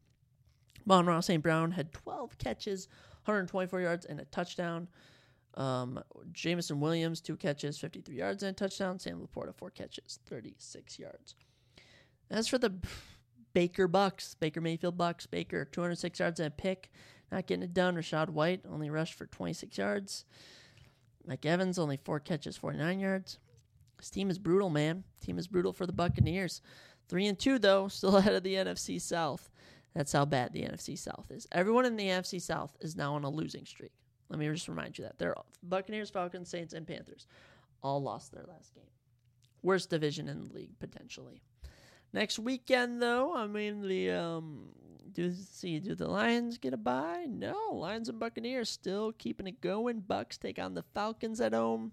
Amon-Ra St. Brown had 12 catches, 124 yards, and a touchdown. Um, Jameson Williams, two catches, 53 yards, and a touchdown. Sam LaPorta, four catches, 36 yards. As for the Baker Bucs, Baker Mayfield Bucs, Baker, 206 yards and a pick. Not getting it done. Rachaad White only rushed for 26 yards. Mike Evans, only four catches, 49 yards. This team is brutal, man. Team is brutal for the Buccaneers. Three and two, though, still ahead of the NFC South. That's how bad the NFC South is. Everyone in the NFC South is now on a losing streak. Let me just remind you that. They're Buccaneers, Falcons, Saints, and Panthers all lost their last game. Worst division in the league, potentially. Next weekend, though, I mean, the um, do see do the Lions get a bye? No, Lions and Buccaneers still keeping it going. Bucs take on the Falcons at home.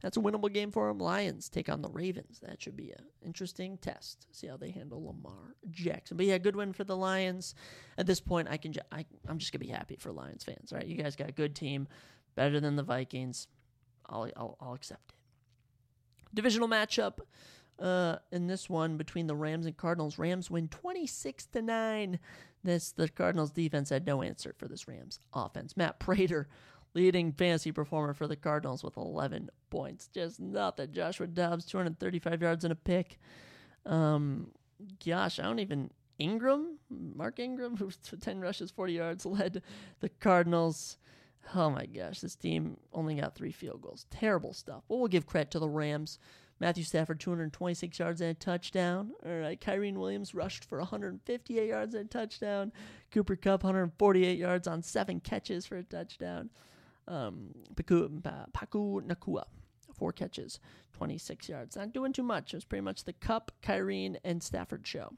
That's a winnable game for them. Lions take on the Ravens. That should be an interesting test. See how they handle Lamar Jackson. But yeah, good win for the Lions. At this point, I can ju- I, I'm just gonna be happy for Lions fans. Right, you guys got a good team, better than the Vikings. I'll I'll, I'll accept it. Divisional matchup. Uh, in this one between the Rams and Cardinals, Rams win 26 to 9. This the Cardinals defense had no answer for this Rams offense. Matt Prater leading fantasy performer for the Cardinals with 11 points. Just nothing. Joshua Dobbs, 235 yards and a pick. Um, gosh, I don't even. Ingram, Mark Ingram, who's 10 rushes, 40 yards, led the Cardinals. Oh my gosh, this team only got three field goals. Terrible stuff. But we'll give credit to the Rams. Matthew Stafford, 226 yards and a touchdown. All right, Kyren Williams rushed for 158 yards and a touchdown. Cooper Kupp, 148 yards on seven catches for a touchdown. Um, Paku, Paku Nacua, four catches, 26 yards. Not doing too much. It was pretty much the Kupp, Kyren, and Stafford show.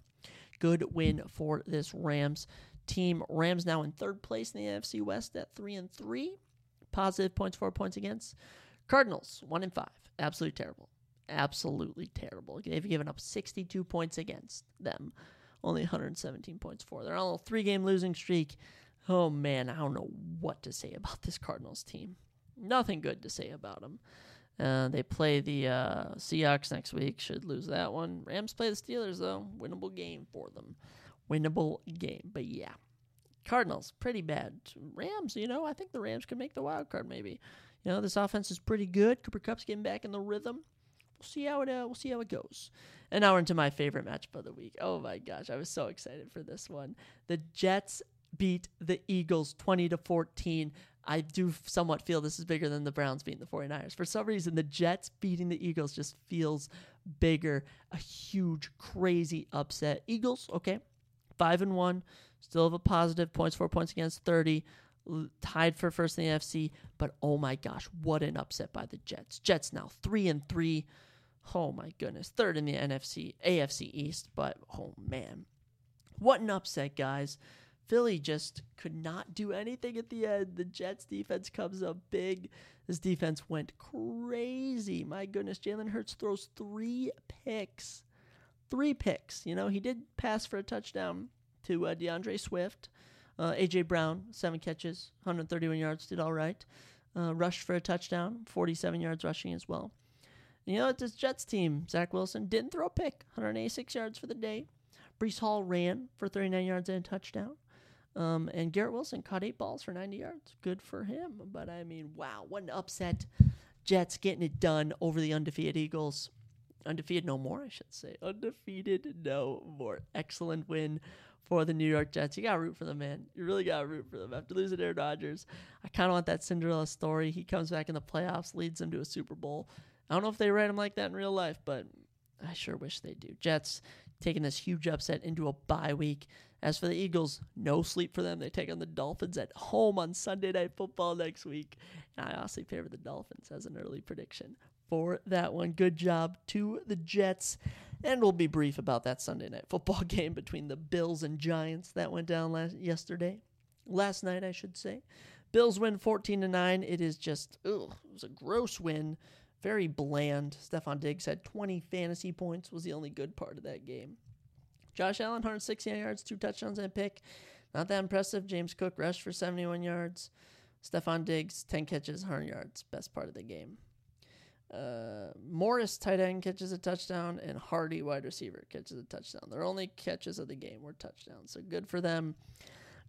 Good win for this Rams team. Rams now in third place in the AFC West at three and three. Positive points, four points against. Cardinals, one and five. Absolutely terrible. Absolutely terrible. They've given up 62 points against them. Only 117 points for. They're on a three game losing streak. Oh man, I don't know what to say about this Cardinals team. Nothing good to say about them. Uh, they play the uh, Seahawks next week. Should lose that one. Rams play the Steelers though. Winnable game for them. Winnable game. But yeah, Cardinals pretty bad. Rams, you know, I think the Rams could make the wild card maybe. You know, this offense is pretty good. Cooper Kupp's getting back in the rhythm. We'll see how it uh, we'll see how it goes. And now we're into my favorite matchup of the week. Oh my gosh, I was so excited for this one. The Jets beat the Eagles 20 to 14. I do somewhat feel this is bigger than the Browns beating the 49ers. For some reason, the Jets beating the Eagles just feels bigger. A huge, crazy upset. Eagles, okay, 5 and 1, still have a positive points, 4 points against 30, tied for first in the NFC, but oh my gosh, what an upset by the Jets. Jets now 3 and 3. Oh my goodness, third in the NFC, AFC East, but oh man. What an upset, guys. Philly just could not do anything at the end. The Jets defense comes up big. This defense went crazy. My goodness, Jalen Hurts throws three picks. Three picks. You know, he did pass for a touchdown to uh, D'Andre Swift. Uh, A.J. Brown, seven catches, 131 yards, did all right. Uh, rushed for a touchdown, 47 yards rushing as well. You know what? This Jets team, Zach Wilson, didn't throw a pick, 186 yards for the day. Breece Hall ran for 39 yards and a touchdown. Um, and Garrett Wilson caught eight balls for 90 yards. Good for him. But I mean, wow, what an upset. Jets getting it done over the undefeated Eagles. Undefeated no more, I should say. Undefeated no more. Excellent win for the New York Jets. You got to root for them, man. You really got to root for them. After losing Aaron Rodgers, I kind of want that Cinderella story. He comes back in the playoffs, leads them to a Super Bowl. I don't know if they write him like that in real life, but I sure wish they do. Jets taking this huge upset into a bye week. As for the Eagles, no sleep for them. They take on the Dolphins at home on Sunday Night Football next week. And I honestly favor the Dolphins as an early prediction for that one. Good job to the Jets. And we'll be brief about that Sunday Night Football game between the Bills and Giants that went down last yesterday. Last night, I should say. Bills win 14 to 9. It is just, ugh, it was a gross win. Very bland. Stefon Diggs had 20 fantasy points, was the only good part of that game. Josh Allen, 169 yards, two touchdowns and a pick. Not that impressive. James Cook rushed for 71 yards. Stefon Diggs, 10 catches, 100 yards. Best part of the game. Uh, Morris, tight end, catches a touchdown, and Hardy, wide receiver, catches a touchdown. Their only catches of the game were touchdowns, so good for them.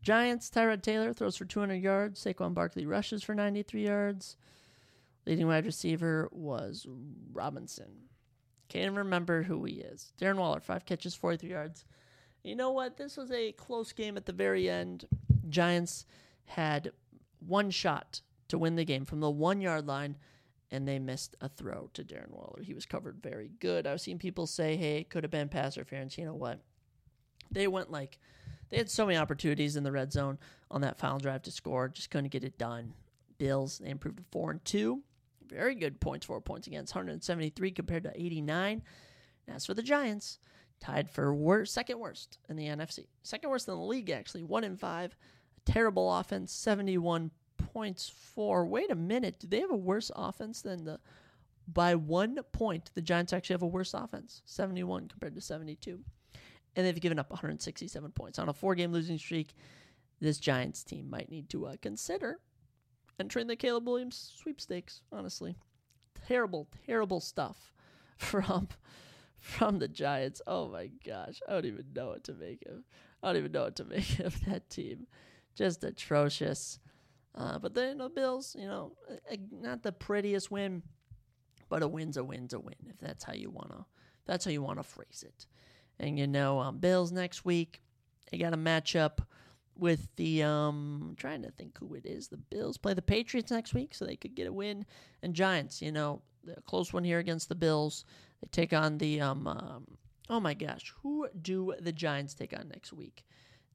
Giants, Tyrod Taylor throws for 200 yards. Saquon Barkley rushes for 93 yards. Leading wide receiver was Robinson. Can't even remember who he is. Darren Waller, five catches, 43 yards. You know what? This was a close game at the very end. Giants had one shot to win the game from the one yard line, and they missed a throw to Darren Waller. He was covered very good. I've seen people say, hey, it could have been pass interference. You know what? They went like, they had so many opportunities in the red zone on that final drive to score, just couldn't get it done. Bills, they improved to 4 and 2 very good points, four points against 173 compared to 89. As for the Giants, tied for worst, second worst in the NFC, second worst in the league actually, one in five. A terrible offense, 71 points for. Wait a minute, do they have a worse offense than the? By one point, the Giants actually have a worse offense, 71 compared to 72, and they've given up 167 points on a four-game losing streak. This Giants team might need to uh, consider entering the Caleb Williams sweepstakes. Honestly, terrible, terrible stuff from from the Giants. Oh my gosh, I don't even know what to make of. I don't even know what to make of that team. Just atrocious. Uh, but then the Bills, you know, not the prettiest win, but a win's a win's a win. If that's how you wanna, that's how you wanna phrase it. And you know, um, Bills next week, they got a matchup with the um trying to think who it is. The Bills play the Patriots next week, so they could get a win. And Giants, you know, a close one here against the Bills. They take on the um, um oh my gosh, who do the Giants take on next week?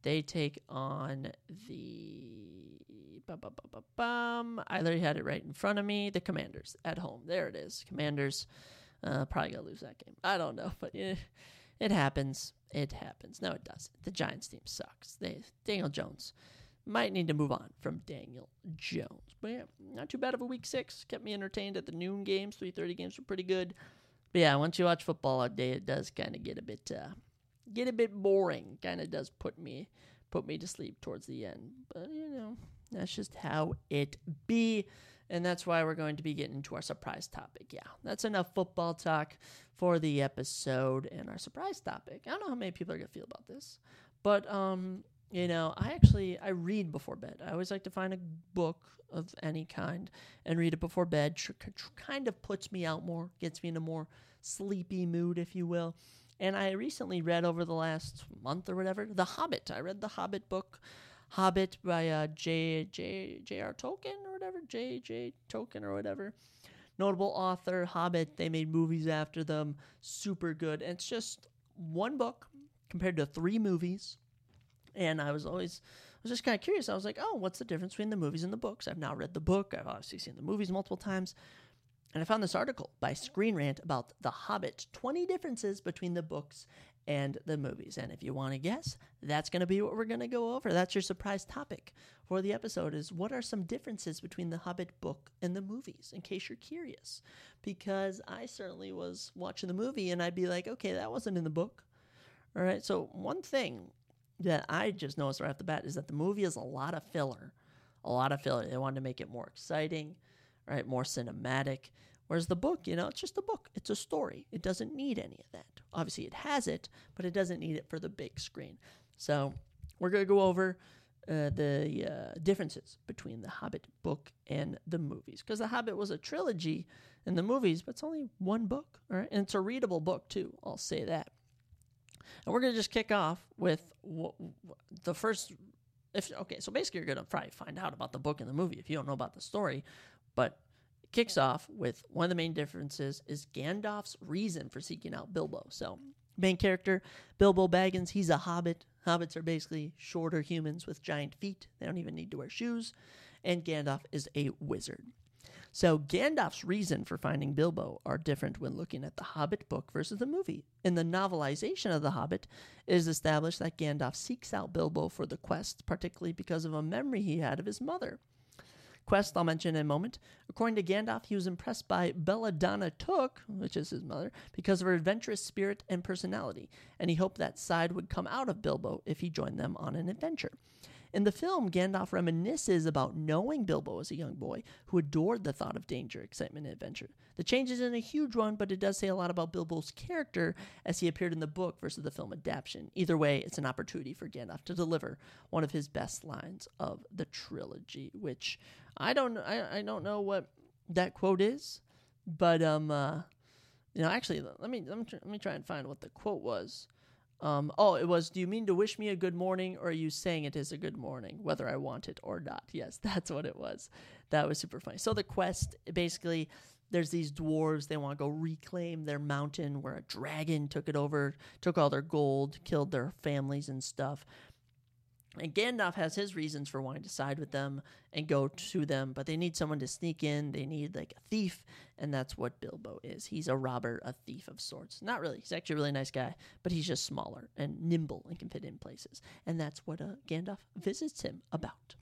They take on the bum, bum, bum, bum, I literally had it right in front of me. The Commanders at home. There it is. Commanders. Uh, probably gonna lose that game. I don't know, but yeah, it happens. It happens. No, it doesn't. The Giants team sucks. They Daniel Jones might need to move on from Daniel Jones. But yeah, not too bad of a week six. Kept me entertained at the noon games. Three thirty games were pretty good. But yeah, once you watch football all day, it does kind of get a bit uh, get a bit boring. Kind of does put me put me to sleep towards the end. But you know, that's just how it be. And that's why we're going to be getting to our surprise topic. Yeah, that's enough football talk for the episode and our surprise topic. I don't know how many people are gonna feel about this, but um, you know, I actually I read before bed. I always like to find a book of any kind and read it before bed. Tr- tr- kind of puts me out more, gets me in a more sleepy mood, if you will. And I recently read over the last month or whatever, The Hobbit. I read the Hobbit book, Hobbit by uh, J J J R Tolkien or whatever, J J Tolkien or whatever. Notable author, Hobbit. They made movies after them, super good. And it's just one book compared to three movies. And I was always I was just kind of curious. I was like, oh, what's the difference between the movies and the books? I've now read the book. I've obviously seen the movies multiple times. And I found this article by Screen Rant about The Hobbit 20 differences between the books and the movies. And if you want to guess, that's going to be what we're going to go over. That's your surprise topic for the episode is what are some differences between the Hobbit book and the movies in case you're curious. Because I certainly was watching the movie and I'd be like, "Okay, that wasn't in the book." All right. So, one thing that I just noticed right off the bat is that the movie is a lot of filler. A lot of filler. They wanted to make it more exciting, right? More cinematic. Whereas the book, you know, it's just a book. It's a story. It doesn't need any of that. Obviously, it has it, but it doesn't need it for the big screen. So we're going to go over uh, the uh, differences between the Hobbit book and the movies. Because the Hobbit was a trilogy in the movies, but it's only one book, all right? And it's a readable book, too. I'll say that. And we're going to just kick off with the first. If okay, so basically you're going to probably find out about the book and the movie if you don't know about the story, but kicks off with one of the main differences is Gandalf's reason for seeking out Bilbo. So main character Bilbo Baggins, he's a hobbit. Hobbits are basically shorter humans with giant feet. They don't even need to wear shoes. And Gandalf is a wizard. So Gandalf's reason for finding Bilbo are different when looking at the Hobbit book versus the movie. In the novelization of The Hobbit, it is established that Gandalf seeks out Bilbo for the quest, particularly because of a memory he had of his mother. Quest I'll mention in a moment. According to Gandalf, he was impressed by Belladonna Took, which is his mother, because of her adventurous spirit and personality, and he hoped that side would come out of Bilbo if he joined them on an adventure. In the film, Gandalf reminisces about knowing Bilbo as a young boy who adored the thought of danger, excitement, and adventure. The change isn't a huge one, but it does say a lot about Bilbo's character as he appeared in the book versus the film adaptation. Either way, it's an opportunity for Gandalf to deliver one of his best lines of the trilogy, which I don't I, I don't know what that quote is, but um uh, you know actually let me let me, let me try and find what the quote was. Um, oh, it was, do you mean to wish me a good morning or are you saying it is a good morning, whether I want it or not? Yes, that's what it was. That was super funny. So the quest, basically, there's these dwarves. They want to go reclaim their mountain where a dragon took it over, took all their gold, killed their families and stuff. And Gandalf has his reasons for wanting to side with them and go to them, but they need someone to sneak in. They need like a thief, and that's what Bilbo is. He's a robber, a thief of sorts. Not really. He's actually a really nice guy, but he's just smaller and nimble and can fit in places. And that's what uh, Gandalf visits him about.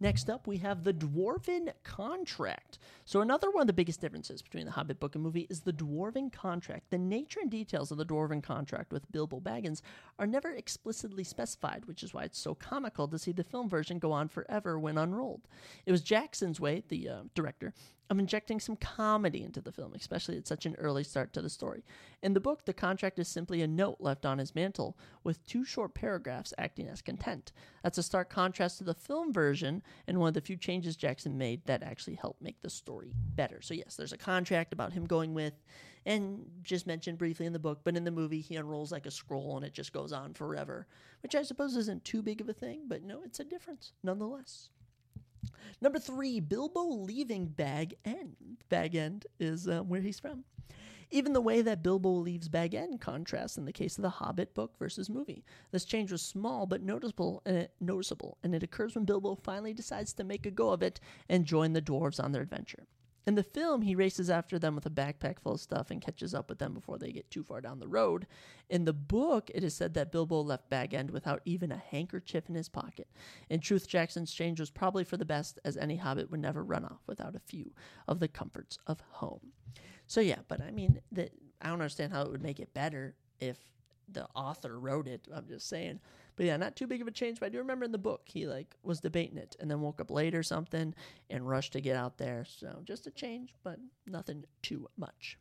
Next up, we have the Dwarven Contract. So, another one of the biggest differences between the Hobbit book and movie is the Dwarven Contract. The nature and details of the Dwarven Contract with Bilbo Baggins are never explicitly specified, which is why it's so comical to see the film version go on forever when unrolled. It was Jackson's way, the uh, director, of injecting some comedy into the film, especially at such an early start to the story. In the book, the contract is simply a note left on his mantle, with two short paragraphs acting as content. That's a stark contrast to the film version, and one of the few changes Jackson made that actually helped make the story better. So, yes, there's a contract about him going with, and just mentioned briefly in the book, but in the movie, he unrolls like a scroll and it just goes on forever, which I suppose isn't too big of a thing, but no, it's a difference nonetheless. Number three, Bilbo leaving Bag End. Bag End is uh, where he's from. Even the way that Bilbo leaves Bag End contrasts in the case of the Hobbit book versus movie. This change was small but noticeable, uh, noticeable, and it occurs when Bilbo finally decides to make a go of it and join the dwarves on their adventure. In the film, he races after them with a backpack full of stuff and catches up with them before they get too far down the road. In the book, it is said that Bilbo left Bag End without even a handkerchief in his pocket. In truth, Jackson's change was probably for the best, as any hobbit would never run off without a few of the comforts of home. So yeah, but I mean, the, I don't understand how it would make it better if the author wrote it. I'm just saying. But yeah, not too big of a change. But I do remember in the book he like was debating it and then woke up late or something and rushed to get out there. So just a change, but nothing too much.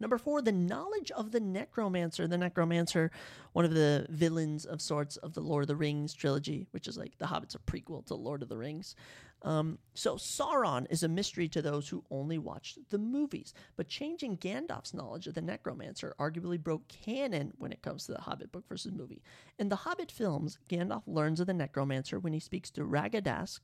Number four, the knowledge of the necromancer. The necromancer, one of the villains of sorts of the Lord of the Rings trilogy, which is like The Hobbit's a prequel to Lord of the Rings. Um, so Sauron is a mystery to those who only watched the movies, but changing Gandalf's knowledge of the Necromancer arguably broke canon when it comes to the Hobbit book versus movie. In the Hobbit films, Gandalf learns of the Necromancer when he speaks to Radagast.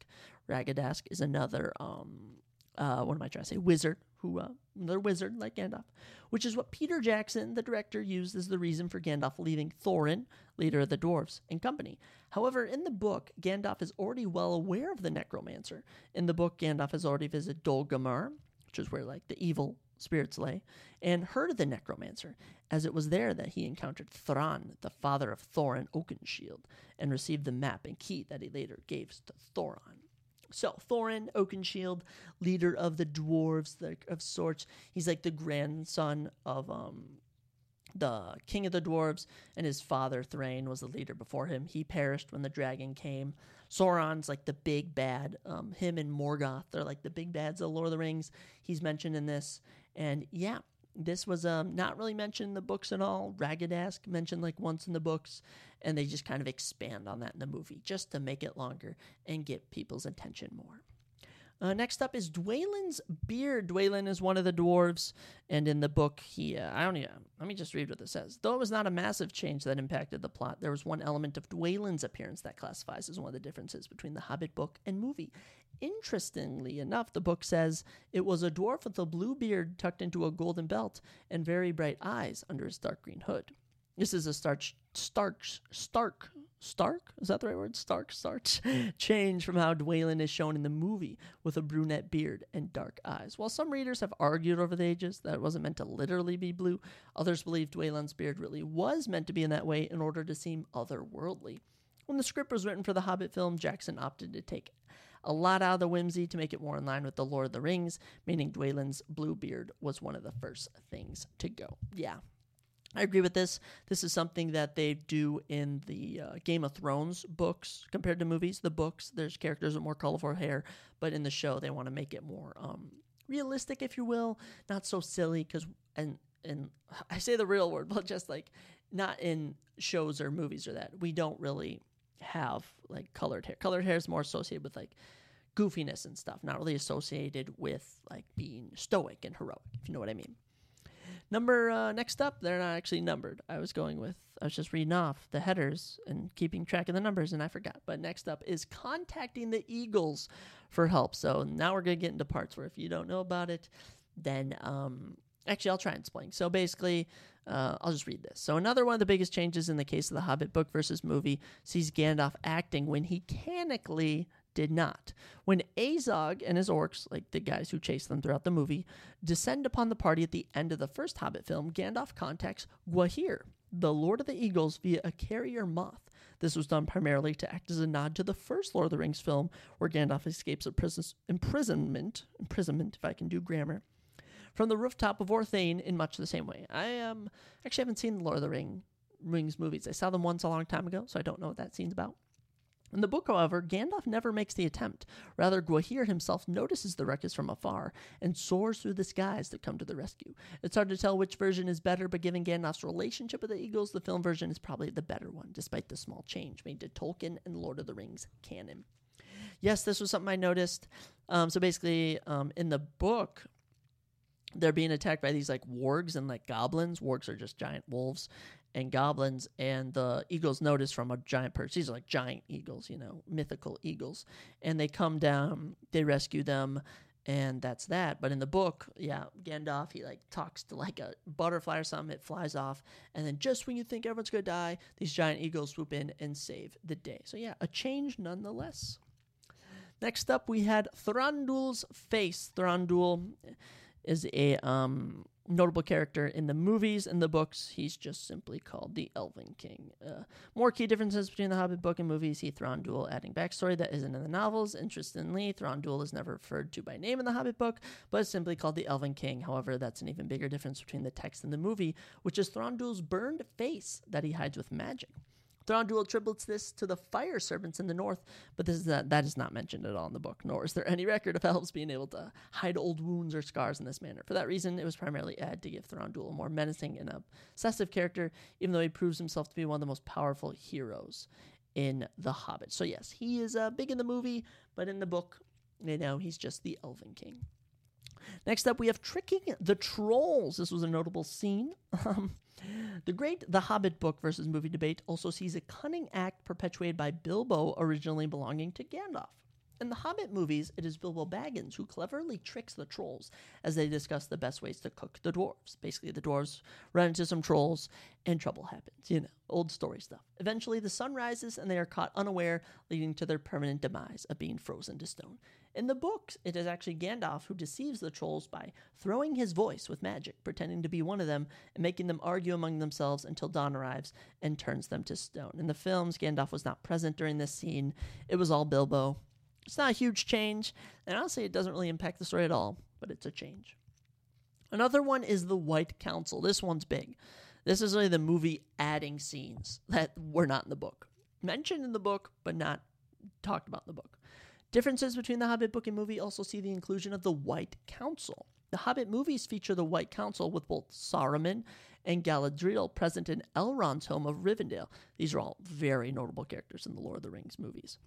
Radagast is another um, uh, what am I trying to say? Wizard, who uh, another wizard like Gandalf, which is what Peter Jackson, the director, used as the reason for Gandalf leaving Thorin, leader of the dwarves, and company. However, in the book, Gandalf is already well aware of the Necromancer. In the book, Gandalf has already visited Dol Gulmar, which is where like the evil spirits lay, and heard of the Necromancer, as it was there that he encountered Thrain, the father of Thorin Oakenshield, and received the map and key that he later gave to Thorin. So Thorin Oakenshield, leader of the dwarves of sorts, he's like the grandson of um, the king of the dwarves, and his father Thrain was the leader before him. He perished when the dragon came. Sauron's like the big bad. Um, him and Morgoth they're like the big bads of Lord of the Rings. He's mentioned in this, and yeah, this was um, not really mentioned in the books at all. Radagast mentioned like once in the books, and they just kind of expand on that in the movie just to make it longer and get people's attention more. Uh, next up is Dwalin's beard. Dwalin is one of the dwarves, and in the book, he uh, I don't even let me just read what this says. Though it was not a massive change that impacted the plot, there was one element of Dwalin's appearance that classifies as one of the differences between the Hobbit book and movie. Interestingly enough, the book says it was a dwarf with a blue beard tucked into a golden belt and very bright eyes under his dark green hood. This is a stark, stark, stark, stark. Is that the right word? Stark, starch change from how Dwalin is shown in the movie with a brunette beard and dark eyes. While some readers have argued over the ages that it wasn't meant to literally be blue, others believe Dwalin's beard really was meant to be in that way in order to seem otherworldly. When the script was written for the Hobbit film, Jackson opted to take a lot out of the whimsy to make it more in line with the Lord of the Rings, meaning Dwalin's blue beard was one of the first things to go. Yeah, I agree with this. This is something that they do in the uh, Game of Thrones books compared to movies. The books, there's characters with more colorful hair, but in the show, they want to make it more um, realistic, if you will, not so silly. Because and and I say the real word, but just like not in shows or movies or that we don't really have like colored hair. Colored hair is more associated with like goofiness and stuff, not really associated with like being stoic and heroic, if you know what I mean. Number uh, next up, they're not actually numbered. I was going with I was just reading off the headers and keeping track of the numbers, and I forgot. But next up is contacting the Eagles for help. So now we're gonna get into parts where if you don't know about it, then um, actually I'll try and explain. So basically, uh, I'll just read this. So another one of the biggest changes in the case of the Hobbit book versus movie sees Gandalf acting when he canonically did not. When Azog and his orcs, like the guys who chase them throughout the movie, descend upon the party at the end of the first Hobbit film, Gandalf contacts Gwaihir, the Lord of the Eagles, via a carrier moth. This was done primarily to act as a nod to the first Lord of the Rings film, where Gandalf escapes imprisonment, imprisonment, if I can do grammar, from the rooftop of Orthanc in much the same way. I um, actually haven't seen the Lord of the Ring, Rings movies. I saw them once a long time ago, so I don't know what that scene's about. In the book, however, Gandalf never makes the attempt. Rather, Gwaihir himself notices the ruckus from afar and soars through the skies to come to the rescue. It's hard to tell which version is better, but given Gandalf's relationship with the Eagles, the film version is probably the better one, despite the small change made to Tolkien and Lord of the Rings canon. Yes, this was something I noticed. Um, so basically, um, in the book, they're being attacked by these like wargs and like goblins. Wargs are just giant wolves, and goblins, and the eagles notice from a giant perch. These are like giant eagles, you know, mythical eagles, and they come down. They rescue them, and that's that. But in the book, yeah, Gandalf he like talks to like a butterfly or something. It flies off, and then just when you think everyone's gonna die, these giant eagles swoop in and save the day. So yeah, a change nonetheless. Next up, we had Thranduil's face. Thranduil is a um, notable character in the movies and the books. He's just simply called the Elven King. Uh, more key differences between the Hobbit book and movies. He Thranduil adding backstory that isn't in the novels. Interestingly, Thranduil is never referred to by name in the Hobbit book, but is simply called the Elven King. However, that's an even bigger difference between the text and the movie, which is Thranduil's burned face that he hides with magic. Thranduil attributes this to the fire servants in the north, but this is not, that is not mentioned at all in the book, nor is there any record of elves being able to hide old wounds or scars in this manner. For that reason, it was primarily added to give Thranduil a more menacing and obsessive character, even though he proves himself to be one of the most powerful heroes in The Hobbit. So yes, he is uh, big in the movie, but in the book, you know, he's just the Elven King. Next up, we have Tricking the Trolls. This was a notable scene. Um, the great The Hobbit book versus movie debate also sees a cunning act perpetuated by Bilbo originally belonging to Gandalf. In the Hobbit movies, it is Bilbo Baggins who cleverly tricks the trolls as they discuss the best ways to cook the dwarves. Basically, the dwarves run into some trolls and trouble happens. You know, old story stuff. Eventually, the sun rises and they are caught unaware, leading to their permanent demise of being frozen to stone. In the books, it is actually Gandalf who deceives the trolls by throwing his voice with magic, pretending to be one of them, and making them argue among themselves until dawn arrives and turns them to stone. In the films, Gandalf was not present during this scene. It was all Bilbo. It's not a huge change, and honestly, it doesn't really impact the story at all, but it's a change. Another one is the White Council. This one's big. This is really the movie adding scenes that were not in the book. Mentioned in the book, but not talked about in the book. Differences between the Hobbit book and movie also see the inclusion of the White Council. The Hobbit movies feature the White Council with both Saruman and Galadriel present in Elrond's home of Rivendell. These are all very notable characters in the Lord of the Rings movies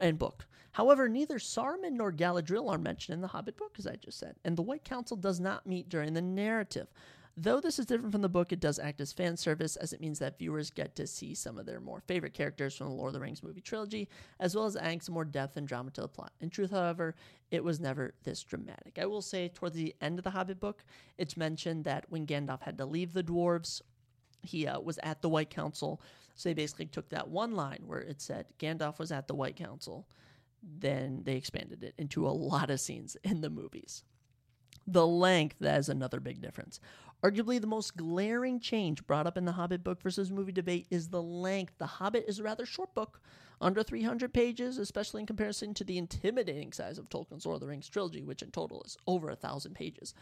and book. However, neither Saruman nor Galadriel are mentioned in the Hobbit book, as I just said, and the White Council does not meet during the narrative. Though this is different from the book, it does act as fan service, as it means that viewers get to see some of their more favorite characters from the Lord of the Rings movie trilogy, as well as adding some more depth and drama to the plot. In truth, however, it was never this dramatic. I will say, towards the end of the Hobbit book, it's mentioned that when Gandalf had to leave the dwarves, he uh, was at the White Council. So they basically took that one line where it said Gandalf was at the White Council. Then they expanded it into a lot of scenes in the movies. The length, that is another big difference. Arguably, the most glaring change brought up in the Hobbit book versus movie debate is the length. The Hobbit is a rather short book, under 300 pages, especially in comparison to the intimidating size of Tolkien's Lord of the Rings trilogy, which in total is over a thousand pages.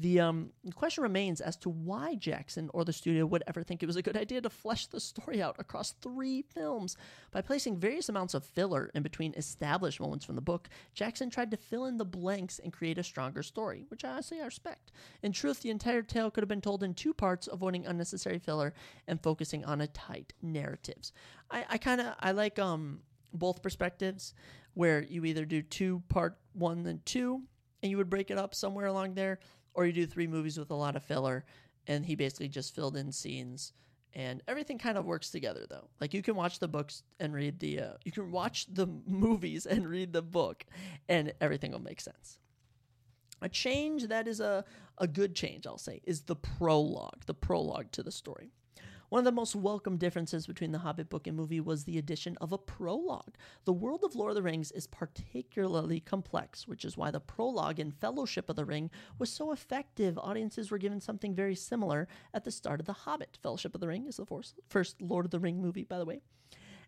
The um, question remains as to why Jackson or the studio would ever think it was a good idea to flesh the story out across three films. By placing various amounts of filler in between established moments from the book, Jackson tried to fill in the blanks and create a stronger story, which I honestly I respect. In truth, the entire tale could have been told in two parts, avoiding unnecessary filler and focusing on a tight narratives. I, I kind of I like um both perspectives, where you either do two part one and two, and you would break it up somewhere along there or you do three movies with a lot of filler and he basically just filled in scenes and everything kind of works together though. Like you can watch the books and read the uh, you can watch the movies and read the book and everything will make sense. A change that is a, a good change i'll say is the prologue the prologue to the story one of the most welcome differences between the Hobbit book and movie was the addition of a prologue. The world of Lord of the Rings is particularly complex, which is why the prologue in Fellowship of the Ring was so effective. Audiences were given something very similar at the start of The Hobbit. Fellowship of the Ring is the first Lord of the Ring movie, by the way.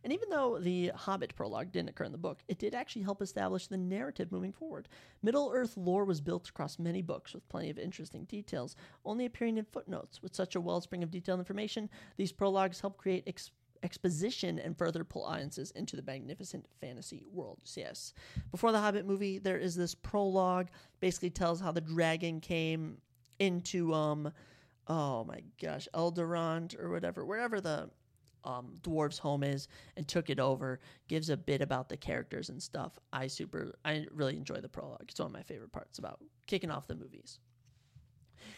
And even though the Hobbit prologue didn't occur in the book, it did actually help establish the narrative moving forward. Middle Earth lore was built across many books with plenty of interesting details, only appearing in footnotes. With such a wellspring of detailed information, these prologues help create ex- exposition and further pull audiences into the magnificent fantasy world. So yes, before the Hobbit movie, there is this prologue, basically tells how the dragon came into um, oh my gosh, Eldorant or whatever, wherever the um, dwarves home is and took it over gives a bit about the characters and stuff. I super i really enjoy the prologue. It's one of my favorite parts about kicking off the movies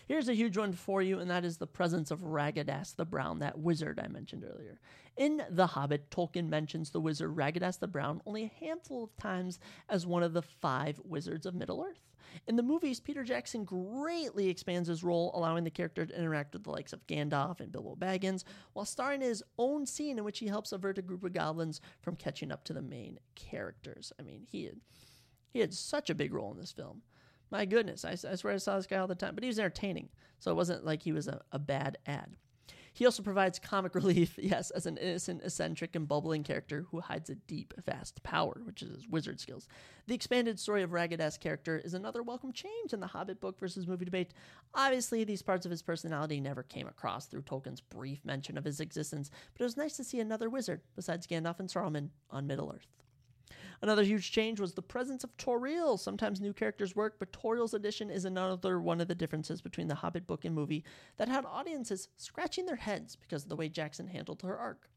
Here's a huge one for you, and that is the presence of Radagast the Brown, that wizard I mentioned earlier. In The Hobbit, Tolkien mentions the wizard Radagast the Brown only a handful of times as one of the five wizards of Middle Earth. In the movies, Peter Jackson greatly expands his role, allowing the character to interact with the likes of Gandalf and Bilbo Baggins, while starring in his own scene in which he helps avert a group of goblins from catching up to the main characters. I mean, he had, he had such a big role in this film. My goodness, I, I swear I saw this guy all the time, but he was entertaining, so it wasn't like he was a, a bad ad. He also provides comic relief, yes, as an innocent, eccentric, and bubbling character who hides a deep, vast power, which is his wizard skills. The expanded story of Radagast's character is another welcome change in the Hobbit book versus movie debate. Obviously, these parts of his personality never came across through Tolkien's brief mention of his existence, but it was nice to see another wizard, besides Gandalf and Saruman, on Middle Earth. Another huge change was the presence of Tauriel. Sometimes new characters work, but Tauriel's addition is another one of the differences between the Hobbit book and movie that had audiences scratching their heads because of the way Jackson handled her arc.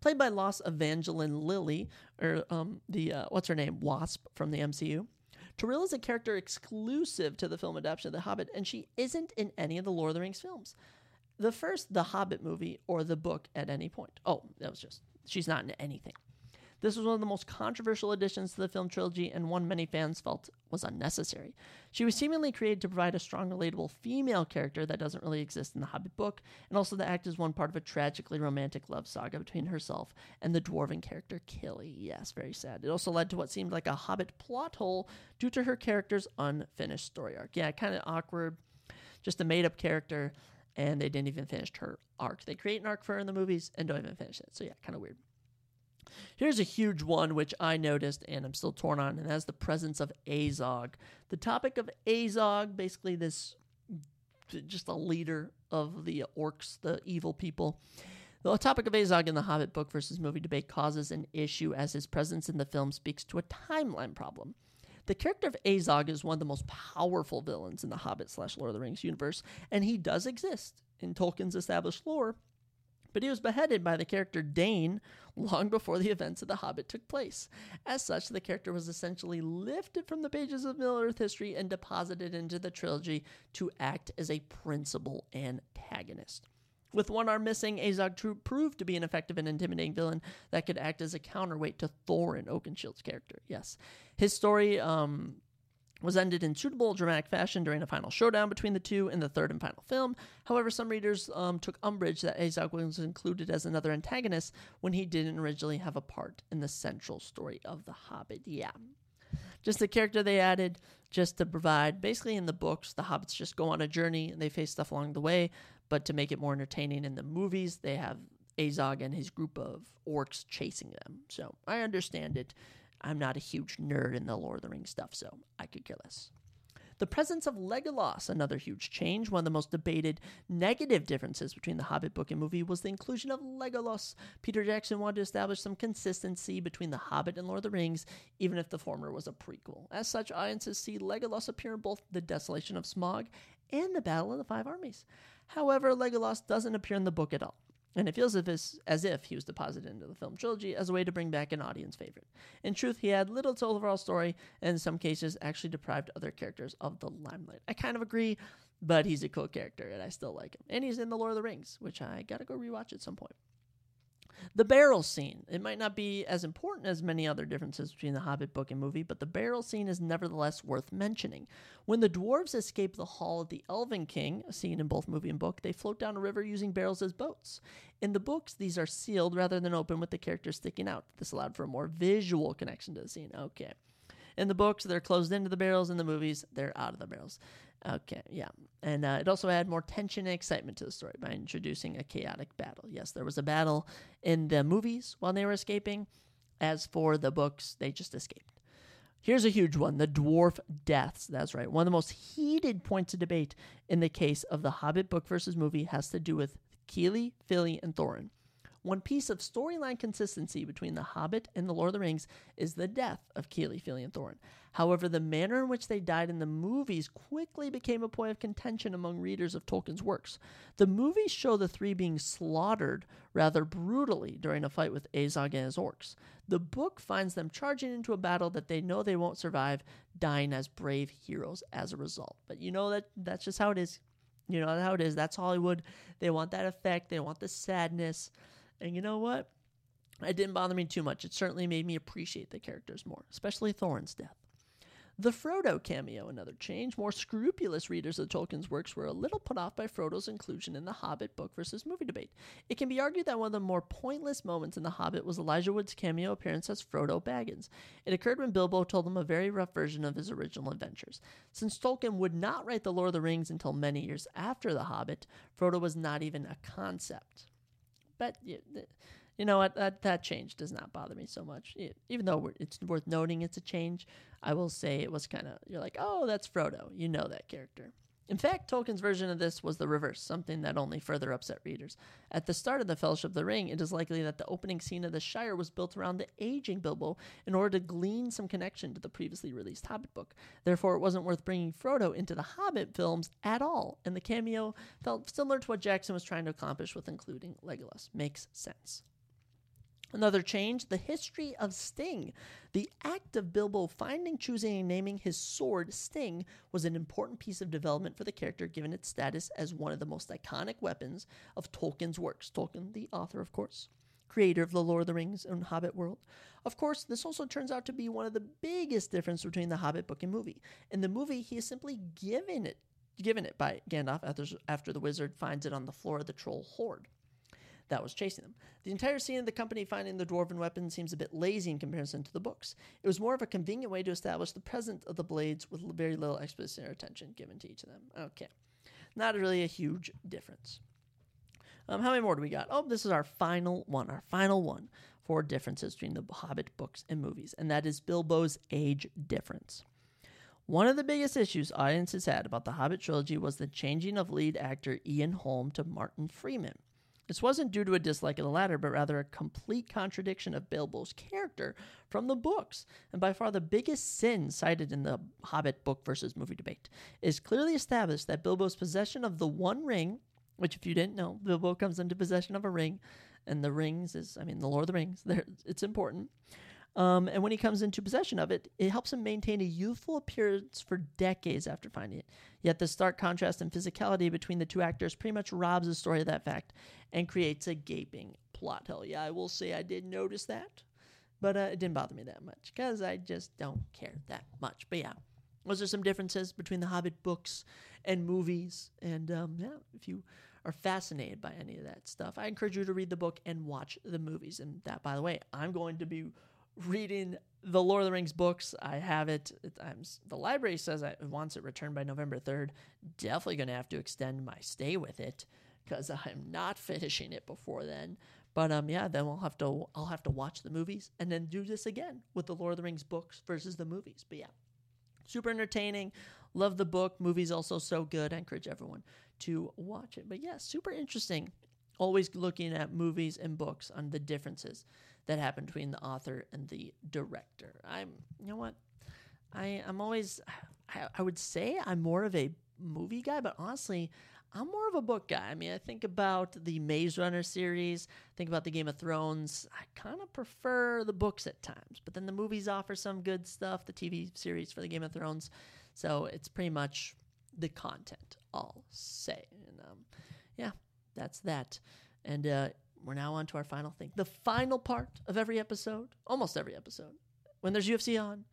Played by Los Evangeline Lilly, or um, the uh, what's her name, Wasp from the MCU. Tauriel is a character exclusive to the film adaptation of The Hobbit, and she isn't in any of the Lord of the Rings films. The first, The Hobbit movie, or the book at any point. Oh, that was just, she's not in anything. This was one of the most controversial additions to the film trilogy and one many fans felt was unnecessary. She was seemingly created to provide a strong, relatable female character that doesn't really exist in the Hobbit book, and also to act as one part of a tragically romantic love saga between herself and the dwarven character Kili. Yes, very sad. It also led to what seemed like a Hobbit plot hole due to her character's unfinished story arc. Yeah, kind of awkward, just a made up character, and they didn't even finish her arc. They create an arc for her in the movies and don't even finish it. So, yeah, kind of weird. Here's a huge one which I noticed and I'm still torn on, and that's the presence of Azog. The topic of Azog, basically this just a leader of the orcs, the evil people. The topic of Azog in the Hobbit book versus movie debate causes an issue as his presence in the film speaks to a timeline problem. The character of Azog is one of the most powerful villains in the Hobbit slash Lord of the Rings universe, and he does exist in Tolkien's established lore, but he was beheaded by the character Dáin long before the events of The Hobbit took place. As such, the character was essentially lifted from the pages of Middle Earth history and deposited into the trilogy to act as a principal antagonist. With one arm missing, Azog proved to be an effective and intimidating villain that could act as a counterweight to Thorin Oakenshield's character. Yes, his story um, was ended in suitable dramatic fashion during a final showdown between the two in the third and final film. However, some readers um, took umbrage that Azog was included as another antagonist when he didn't originally have a part in the central story of The Hobbit. Yeah. Just the character they added just to provide. Basically, in the books, the hobbits just go on a journey and they face stuff along the way. But to make it more entertaining in the movies, they have Azog and his group of orcs chasing them. So I understand it. I'm not a huge nerd in the Lord of the Rings stuff, so I could care less. The presence of Legolas, another huge change. One of the most debated negative differences between the Hobbit book and movie was the inclusion of Legolas. Peter Jackson wanted to establish some consistency between The Hobbit and Lord of the Rings, even if the former was a prequel. As such, audiences see Legolas appear in both The Desolation of Smaug and The Battle of the Five Armies. However, Legolas doesn't appear in the book at all and it feels as if he was deposited into the film trilogy as a way to bring back an audience favorite. In truth, he had little to overall story, and in some cases, actually deprived other characters of the limelight. I kind of agree, but he's a cool character, and I still like him. And he's in The Lord of the Rings, which I gotta go rewatch at some point. The barrel scene. It might not be as important as many other differences between the Hobbit book and movie, but the barrel scene is nevertheless worth mentioning. When the dwarves escape the Hall of the Elven King, a scene in both movie and book, they float down a river using barrels as boats. In the books, these are sealed rather than open with the characters sticking out. This allowed for a more visual connection to the scene. Okay. In the books, they're closed into the barrels. In the movies, they're out of the barrels. Okay, yeah. And uh, it also added more tension and excitement to the story by introducing a chaotic battle. Yes, there was a battle in the movies while they were escaping. As for the books, they just escaped. Here's a huge one the dwarf deaths. That's right. One of the most heated points of debate in the case of the Hobbit book versus movie has to do with Kili, Fili, and Thorin. One piece of storyline consistency between The Hobbit and The Lord of the Rings is the death of Fili, and Thorin. However, the manner in which they died in the movies quickly became a point of contention among readers of Tolkien's works. The movies show the three being slaughtered rather brutally during a fight with Azog and his orcs. The book finds them charging into a battle that they know they won't survive, dying as brave heroes as a result. But you know that that's just how it is. You know how it is. That's Hollywood. They want that effect. They want the sadness. And you know what? It didn't bother me too much. It certainly made me appreciate the characters more, especially Thorin's death. The Frodo cameo, another change. More scrupulous readers of Tolkien's works were a little put off by Frodo's inclusion in the Hobbit book versus movie debate. It can be argued that one of the more pointless moments in The Hobbit was Elijah Wood's cameo appearance as Frodo Baggins. It occurred when Bilbo told him a very rough version of his original adventures. Since Tolkien would not write The Lord of the Rings until many years after The Hobbit, Frodo was not even a concept. But you know what? That that change does not bother me so much. Even though it's worth noting it's a change, I will say it was kind of you're like, oh, that's Frodo. You know that character. In fact, Tolkien's version of this was the reverse, something that only further upset readers. At the start of the Fellowship of the Ring, it is likely that the opening scene of the Shire was built around the aging Bilbo in order to glean some connection to the previously released Hobbit book. Therefore, it wasn't worth bringing Frodo into the Hobbit films at all, and the cameo felt similar to what Jackson was trying to accomplish with including Legolas. Makes sense. Another change the history of Sting. The act of Bilbo finding, choosing, and naming his sword Sting was an important piece of development for the character given its status as one of the most iconic weapons of Tolkien's works. Tolkien, the author, of course, creator of The Lord of the Rings and Hobbit world. Of course, this also turns out to be one of the biggest differences between the Hobbit book and movie. In the movie, he is simply given it given it by Gandalf after, after the wizard finds it on the floor of the troll hoard that was chasing them. The entire scene of the company finding the dwarven weapon seems a bit lazy in comparison to the books. It was more of a convenient way to establish the presence of the blades with very little exposition or attention given to each of them. Okay. Not really a huge difference. Um, how many more do we got? Oh, this is our final one, our final one for differences between the Hobbit books and movies, and that is Bilbo's age difference. One of the biggest issues audiences had about the Hobbit trilogy was the changing of lead actor Ian Holm to Martin Freeman. This wasn't due to a dislike of the latter, but rather a complete contradiction of Bilbo's character from the books. And by far the biggest sin cited in the Hobbit book versus movie debate is clearly established that Bilbo's possession of the One Ring, which, if you didn't know, Bilbo comes into possession of a ring, and the rings is, I mean, the Lord of the Rings, it's important. Um, and when he comes into possession of it, it helps him maintain a youthful appearance for decades after finding it. Yet the stark contrast in physicality between the two actors pretty much robs the story of that fact and creates a gaping plot hole. Yeah, I will say I did notice that, but uh, it didn't bother me that much because I just don't care that much. But yeah, those are some differences between the Hobbit books and movies. And um, yeah, if you are fascinated by any of that stuff, I encourage you to read the book and watch the movies. And that, by the way, I'm going to be reading the Lord of the Rings books. I have it. I'm, the library says it wants it returned by November 3rd. Definitely going to have to extend my stay with it because I'm not finishing it before then. But um, yeah, then we'll have to I'll have to watch the movies and then do this again with the Lord of the Rings books versus the movies. But yeah, super entertaining. Love the book. Movie's also so good. I encourage everyone to watch it. But yeah, super interesting. Always looking at movies and books on the differences that happened between the author and the director. I'm, you know what? I I'm always I, I would say I'm more of a movie guy, but honestly, I'm more of a book guy. I mean, I think about the Maze Runner series, think about the Game of Thrones. I kind of prefer the books at times, but then the movies offer some good stuff, the TV series for the Game of Thrones. So it's pretty much the content, I'll say. And um, yeah, that's that. And uh, we're now on to our final thing. The final part of every episode, almost every episode, when there's UFC on,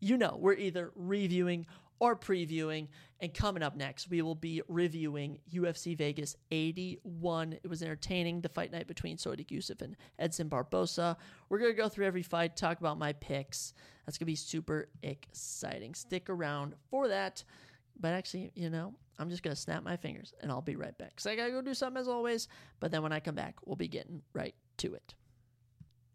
you know, we're either reviewing or previewing. And coming up next, we will be reviewing UFC Vegas 81. It was entertaining, the fight night between Sodiq Yusuff and Edson Barbosa. We're going to go through every fight, talk about my picks. That's going to be super exciting. Stick around for that. But actually, you know, I'm just going to snap my fingers and I'll be right back. Because I got to go do something as always. But then when I come back, we'll be getting right to it.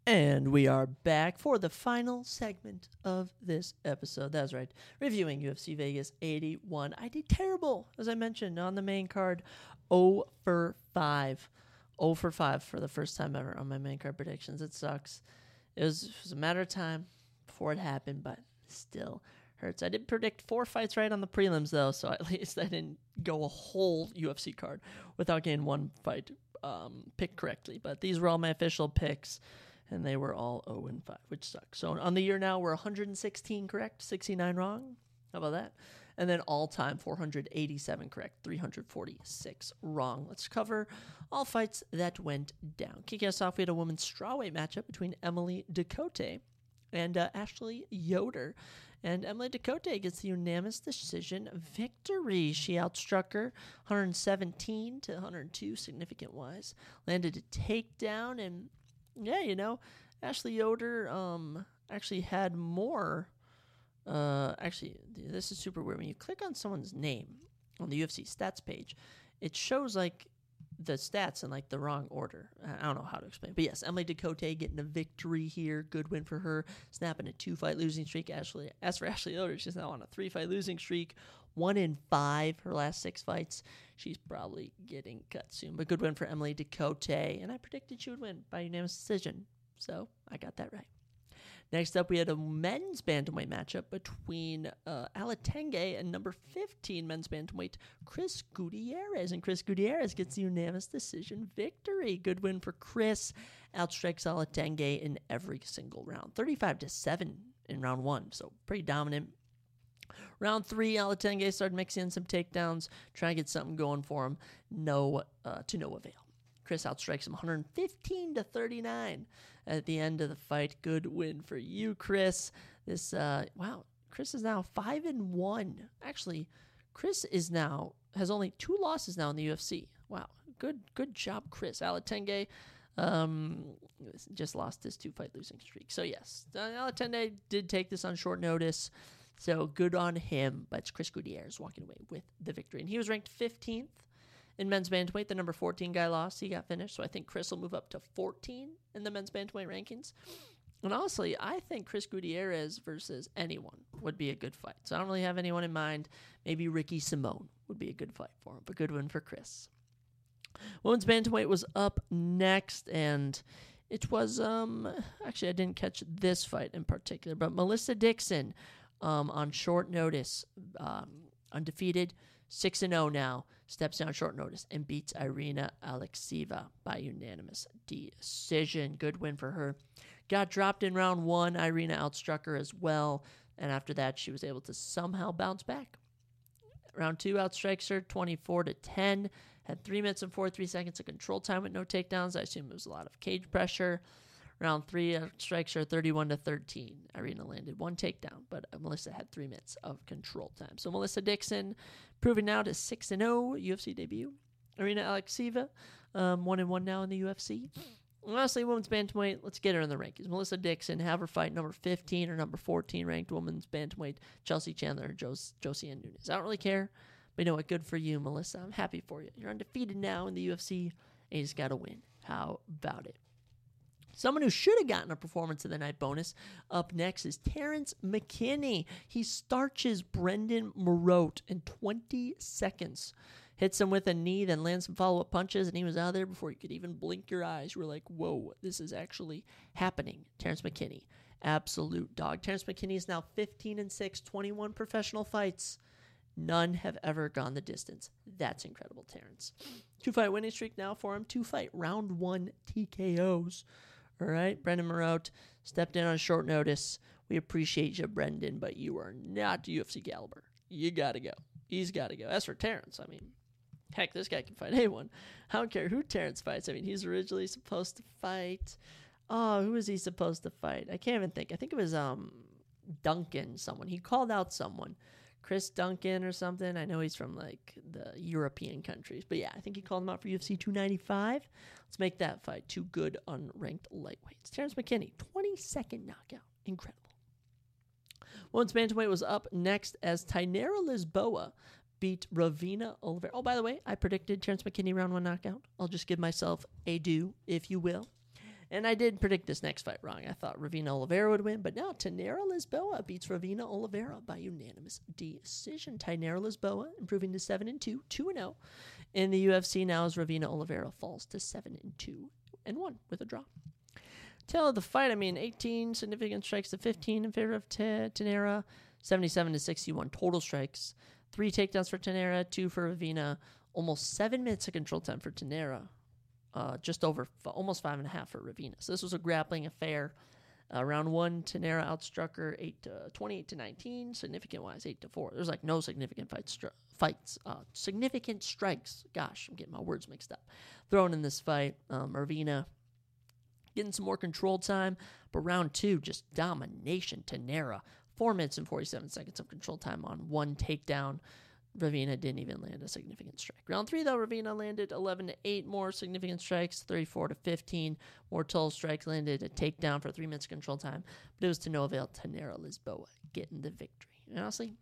And we are back for the final segment of this episode. That's right, reviewing UFC Vegas 81. I did terrible, as I mentioned, on the main card 0 for 5. 0 for 5 for the first time ever on my main card predictions. It sucks. It was, it was a matter of time before it happened, but still hurts. I did predict four fights right on the prelims, though, so at least I didn't go a whole UFC card without getting one fight um, picked correctly. But these were all my official picks, and they were all 0 and 5, which sucks. So on the year now, we're 116 correct, 69 wrong. How about that? And then all time 487 correct, 346 wrong. Let's cover all fights that went down. Kicking us off, we had a women's strawweight matchup between Emily Ducote and uh, Ashley Yoder. And Emily Ducote gets the unanimous decision victory. She outstruck her 117 to 102, significant wise. Landed a takedown, and yeah, you know, Ashley Yoder um, actually had more uh, actually, this is super weird. When you click on someone's name on the UFC stats page, it shows like the stats in like the wrong order. I don't know how to explain, It. but yes, Emily Ducote getting a victory here. Good win for her, snapping a two fight losing streak. Ashley, as for Ashley Yoder, she's now on a three fight losing streak. One in five her last six fights. She's probably getting cut soon, but good win for Emily Ducote. And I predicted she would win by unanimous decision, so I got that right. Next up, we had a men's bantamweight matchup between uh, Alatenge and number 15 men's bantamweight Chris Gutierrez. And Chris Gutierrez gets the unanimous decision victory. Good win for Chris. Outstrikes Alatenge in every single round. 35 to 7 in round one. So pretty dominant. Round three, Alatenge started mixing in some takedowns, trying to get something going for him. No, uh, to no avail. Chris outstrikes him 115 to 39 at the end of the fight. Good win for you, Chris. This uh, wow, Chris is now five and one. Actually, Chris is now has only two losses now in the UFC. Wow, good good job, Chris. Alatenge um, just lost his two fight losing streak. So yes, uh, Alatenge did take this on short notice. So good on him. But it's Chris Gutierrez walking away with the victory, and he was ranked 15th in men's bantamweight, the number 14 guy lost. He got finished. So I think Chris will move up to 14 in the men's bantamweight rankings. And honestly, I think Chris Gutierrez versus anyone would be a good fight. So I don't really have anyone in mind. Maybe Ricky Simon would be a good fight for him, but good one for Chris. Women's bantamweight was up next, and it was um actually I didn't catch this fight in particular, but Melissa Dixon um, on short notice, um, undefeated, six and zero oh now steps down short notice and beats Irina Alekseeva by unanimous decision. Good win for her. Got dropped in round one. Irina outstruck her as well. And after that, she was able to somehow bounce back. Round two outstrikes her 24 to 10. Had three minutes and 43 seconds of control time with no takedowns. I assume it was a lot of cage pressure. Round three strikes are 31 to 13. Irina landed one takedown, but Melissa had three minutes of control time. So Melissa Dixon proving now to 6 and 0 UFC debut. Irina Alekseeva, um, 1 and 1 now in the UFC. Lastly, women's bantamweight. Let's get her in the rankings. Melissa Dixon have her fight number 15 or number 14 ranked women's bantamweight. Chelsea Chandler or Jos- Josiane Nunes. I don't really care, but you know what? Good for you, Melissa. I'm happy for you. You're undefeated now in the UFC, and you just got to win. How about it? Someone who should have gotten a performance of the night bonus up next is Terrence McKinney. He starches Brendan Marotte in 20 seconds. Hits him with a knee, then lands some follow up punches, and he was out there before you could even blink your eyes. You were like, whoa, this is actually happening. Terrence McKinney, absolute dog. Terrence McKinney is now 15 and 6, 21 professional fights. None have ever gone the distance. That's incredible, Terrence. Two fight winning streak now for him. Two fight round one TKOs. All right, Brendan Marotte stepped in on short notice. We appreciate you, Brendan, but you are not UFC caliber. You got to go. He's got to go. As for Terrence, I mean, heck, this guy can fight anyone. I don't care who Terrence fights. I mean, he's originally supposed to fight. Oh, who was he supposed to fight? I can't even think. I think it was um Duncan, someone. He called out someone. Chris Duncan or something. I know he's from like the European countries. But yeah, I think he called him out for UFC 295. Let's make that fight. Two good unranked lightweights. Terrence McKinney, 22nd knockout. Incredible. Once bantamweight was up next as Tainara Lisboa beat Ravena Oliveira. Oh, by the way, I predicted Terrence McKinney round one knockout. I'll just give myself a do, if you will. And I did predict this next fight wrong. I thought Ravena Oliveira would win, but no, Tainara Lisboa beats Ravena Oliveira by unanimous decision. Tainara Lisboa improving to 7 and 2, 2 and 0 in the UFC now as Ravena Oliveira falls to 7 and 2 and 1 with a draw. Tail of the fight, I mean, 18 significant strikes to 15 in favor of T- 77 to 61 total strikes, three takedowns for Tainara, two for Ravena, almost seven minutes of control time for Tainara, uh, just over f- almost five and a half for Ravena. So this was a grappling affair. Uh, round one, Tainara outstruck her eight to, 28 to 19, significant wise, eight to four. There's like no significant fights, stri- fights, uh, significant strikes. Gosh, I'm getting my words mixed up. Thrown in this fight, um, Ravena getting some more control time, but round two, just domination. Tainara, four minutes and 47 seconds of control time on one takedown. Ravena didn't even land a significant strike. Round three, though, Ravena landed 11 to 8 more significant strikes, 34 to 15 more total strikes, landed a takedown for three minutes control time, but it was to no avail. Tainara Lisboa getting the victory. And honestly,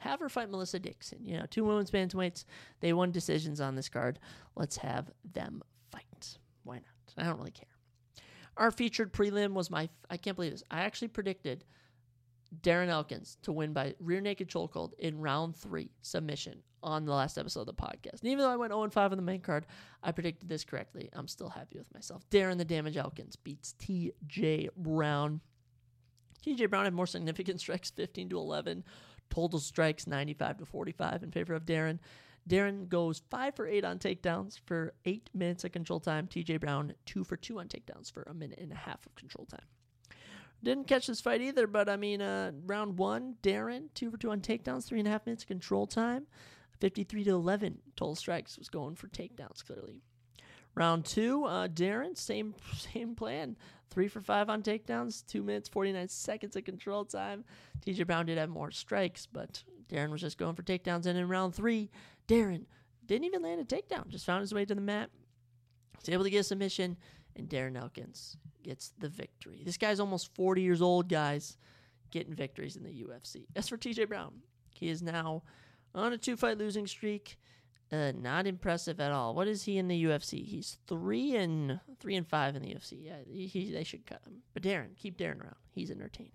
have her fight Melissa Dixon. You know, two women's bantamweights, they won decisions on this card. Let's have them fight. Why not? I don't really care. Our featured prelim was my, I can't believe this. I actually predicted Darren Elkins to win by rear naked chokehold in round three submission on the last episode of the podcast. And even though I went 0 5 on the main card, I predicted this correctly. I'm still happy with myself. Darren the Damage Elkins beats TJ Brown. TJ Brown had more significant strikes, 15 to 11. Total strikes, 95 to 45 in favor of Darren. Darren goes 5 for 8 on takedowns for 8 minutes of control time. TJ Brown, 2 for 2 on takedowns for a minute and a half of control time. Didn't catch this fight either, but I mean, uh, round one, Darren, two for two on takedowns, three and a half minutes control time, 53 to 11 total strikes, was going for takedowns clearly. Round two, uh, Darren, same same plan, three for five on takedowns, two minutes 49 seconds of control time. TJ Brown did have more strikes, but Darren was just going for takedowns. And in round three, Darren didn't even land a takedown, just found his way to the mat, was able to get a submission, and Darren Elkins gets the victory. This guy's almost 40 years old, guys, getting victories in the UFC. As for TJ Brown, he is now on a two fight losing streak. Uh, not impressive at all. What is he in the UFC? He's three and three and five in the UFC. Yeah, he, he, they should cut him. But Darren, keep Darren around. He's entertaining.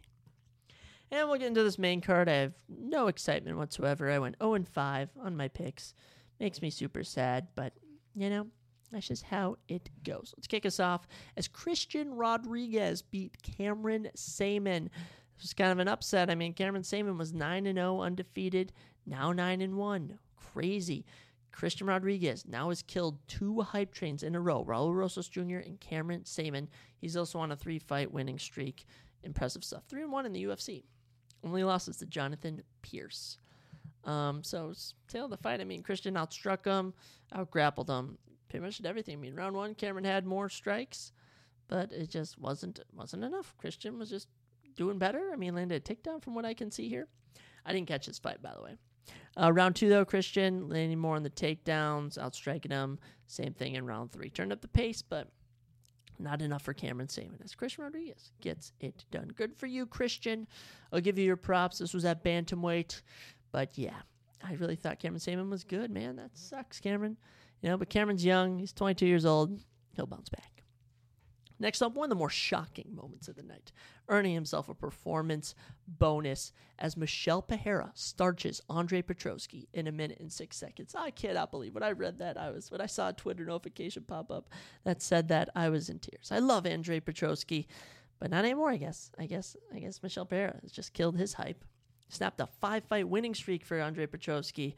And we'll get into this main card. I have no excitement whatsoever. I went 0 and 5 on my picks. Makes me super sad, but you know, that's just how it goes. Let's kick us off as Christian Rodriguez beat Cameron Saaiman. This was kind of an upset. I mean, Cameron Saaiman was 9 0 undefeated, now 9 and 1. Crazy. Christian Rodriguez now has killed two hype trains in a row Raul Rosas Jr. and Cameron Saaiman. He's also on a three fight winning streak. Impressive stuff. 3 and 1 in the UFC. Only losses to Jonathan Pearce. Um, so, tail of the fight, I mean, Christian outstruck him, outgrappled him pretty much did everything. I mean, round one, Cameron had more strikes, but it just wasn't wasn't enough. Christian was just doing better. I mean, landed a takedown from what I can see here. I didn't catch this fight, by the way. Uh, round two, though, Christian landing more on the takedowns, outstriking him. Same thing in round three. Turned up the pace, but not enough for Cameron Saaiman as Christian Rodriguez gets it done. Good for you, Christian. I'll give you your props. This was at bantamweight, but yeah, I really thought Cameron Saaiman was good, man. That sucks, Cameron. You know, but Cameron's young. He's 22 years old. He'll bounce back. Next up, one of the more shocking moments of the night, earning himself a performance bonus as Michel Pereira starches Andre Petroski in a minute and six seconds. I cannot believe when I read that. I was when I saw a Twitter notification pop up that said that I was in tears. I love Andre Petroski, but not anymore. I guess. I guess. I guess Michel Pereira has just killed his hype. Snapped a five-fight winning streak for Andre Petroski.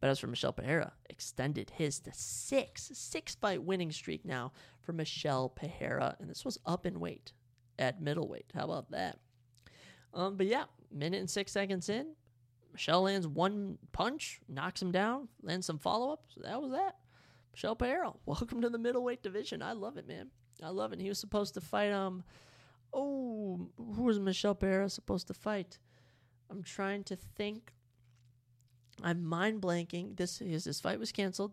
But as for Michel Pereira, extended his to six, six fight winning streak now for Michel Pereira. And this was up in weight at middleweight. How about that? Um, but yeah, minute and six seconds in, Michel lands one punch, knocks him down, lands some follow up. So that was that. Michel Pereira, welcome to the middleweight division. I love it, man. I love it. He was supposed to fight um oh who was Michel Pereira supposed to fight? I'm trying to think I'm mind blanking. This his, his fight was canceled.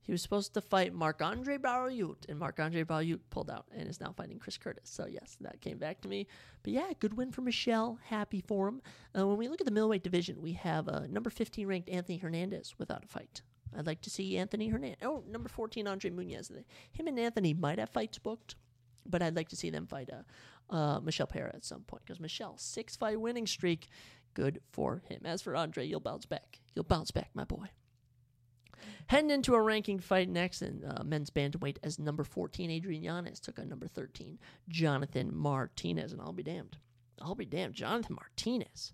He was supposed to fight Marc Andre Barriault, and Marc Andre Barriault pulled out and is now fighting Chris Curtis. So, yes, that came back to me. But yeah, good win for Michel. Happy for him. Uh, when we look at the middleweight division, we have uh, number 15 ranked Anthony Hernandez without a fight. I'd like to see Anthony Hernandez. Oh, number 14, Andre Muniz. Him and Anthony might have fights booked. but I'd like to see them fight uh, uh, Michel Pera at some point because Michel six fight winning streak, good for him. As for Andre, you'll bounce back. You'll bounce back, my boy. Heading into a ranking fight next in uh, men's bantamweight as number 14, Adrian Yanez took on number 13, Jonathan Martinez. And I'll be damned. I'll be damned. Jonathan Martinez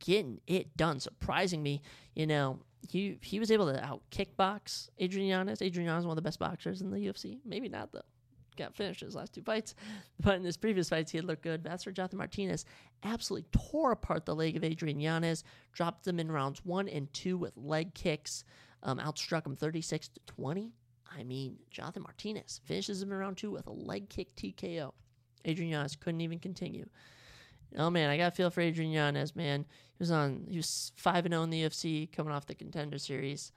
getting it done, surprising me. You know, he he was able to out kickbox Adrian Yanez. Adrian Yanez is one of the best boxers in the UFC. Maybe not, though. Got finished his last two fights. But in his previous fights, he had looked good. That's for Jonathan Martinez. Absolutely tore apart the leg of Adrian Yanez. Dropped him in rounds one and two with leg kicks. Um, outstruck him 36 to 20. I mean, Jonathan Martinez finishes him in round two with a leg kick TKO. Adrian Yanez couldn't even continue. Oh man, I got a feel for Adrian Yanez, man. He was on he was five and zero oh in the UFC, coming off the contender series,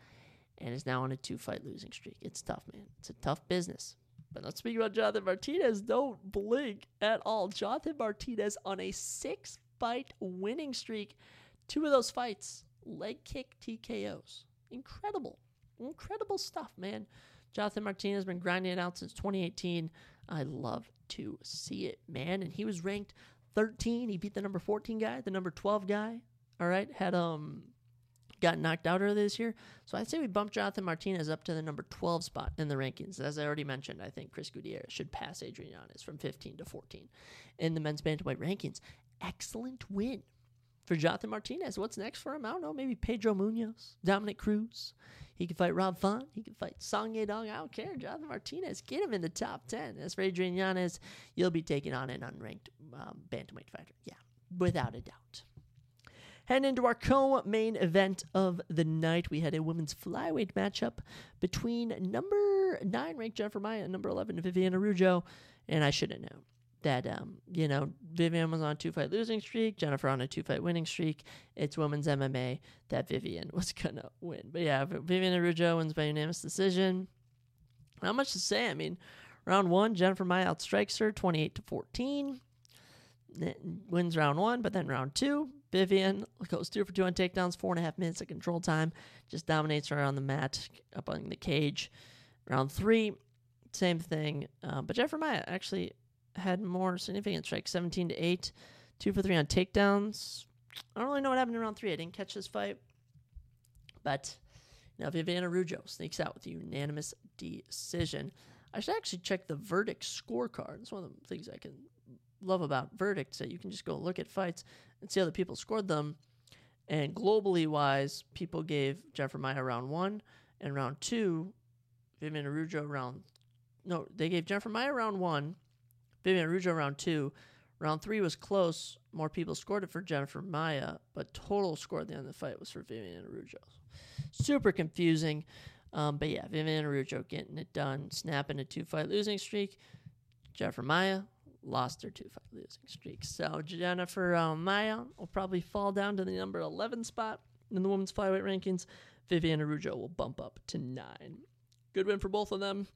and is now on a two fight losing streak. It's tough, man. It's a tough business. But let's speak about Jonathan Martinez. Don't blink at all. Jonathan Martinez on a six fight winning streak. Two of those fights, leg kick TKOs. Incredible. Incredible stuff, man. Jonathan Martinez has been grinding it out since 2018. I love to see it, man. And he was ranked 13. He beat the number 14 guy, the number 12 guy. All right, had um got knocked out earlier this year. So I'd say we bumped Jonathan Martinez up to the number 12 spot in the rankings. As I already mentioned, I think Chris Gutierrez should pass Adrian Yanez from 15 to 14 in the men's bantamweight rankings. Excellent win for Jonathan Martinez. What's next for him? I don't know. Maybe Pedro Munhoz, Dominick Cruz. He could fight Rob Font. He could fight Song Yadong. I don't care. Jonathan Martinez, get him in the top 10. As for Adrian you'll be taking on an unranked um, bantamweight fighter. Yeah, without a doubt. Heading into our co-main event of the night, we had a women's flyweight matchup between number nine ranked Jennifer Maia and number eleven Viviane Araújo, and I should have known that um, you know Viviane was on a two fight losing streak, Jennifer on a two fight winning streak. It's women's MMA that Viviane was gonna win. But yeah, Viviane Araújo wins by unanimous decision. Not much to say. I mean, round one, Jennifer Maia outstrikes her twenty eight to fourteen. Wins round one, but then round two, Viviane goes two for two on takedowns, four and a half minutes of control time, just dominates her on the mat, up on the cage. Round three, same thing. Uh, but Jennifer Maia actually had more significant strikes, 17 to 8, 2 for 3 on takedowns. I don't really know what happened in round 3. I didn't catch this fight. But now Viviane Araújo sneaks out with a unanimous decision. I should actually check the verdict scorecard. It's one of the things I can love about verdicts that you can just go look at fights and see how the people scored them. And globally wise, people gave Jennifer Maia round one and round two, Vivian Araújo round no, they gave Jennifer Maia round one Vivian Araújo round two. Round three was close. More people scored it for Jennifer Maia, but total score at the end of the fight was for Vivian Araújo. Super confusing. Um, but yeah, Vivian Araújo getting it done, snapping a two fight losing streak. Jennifer Maia lost her two fight losing streak. So Jennifer uh, Maia will probably fall down to the number 11 spot in the women's flyweight rankings. Viviane Araújo will bump up to nine. Good win for both of them.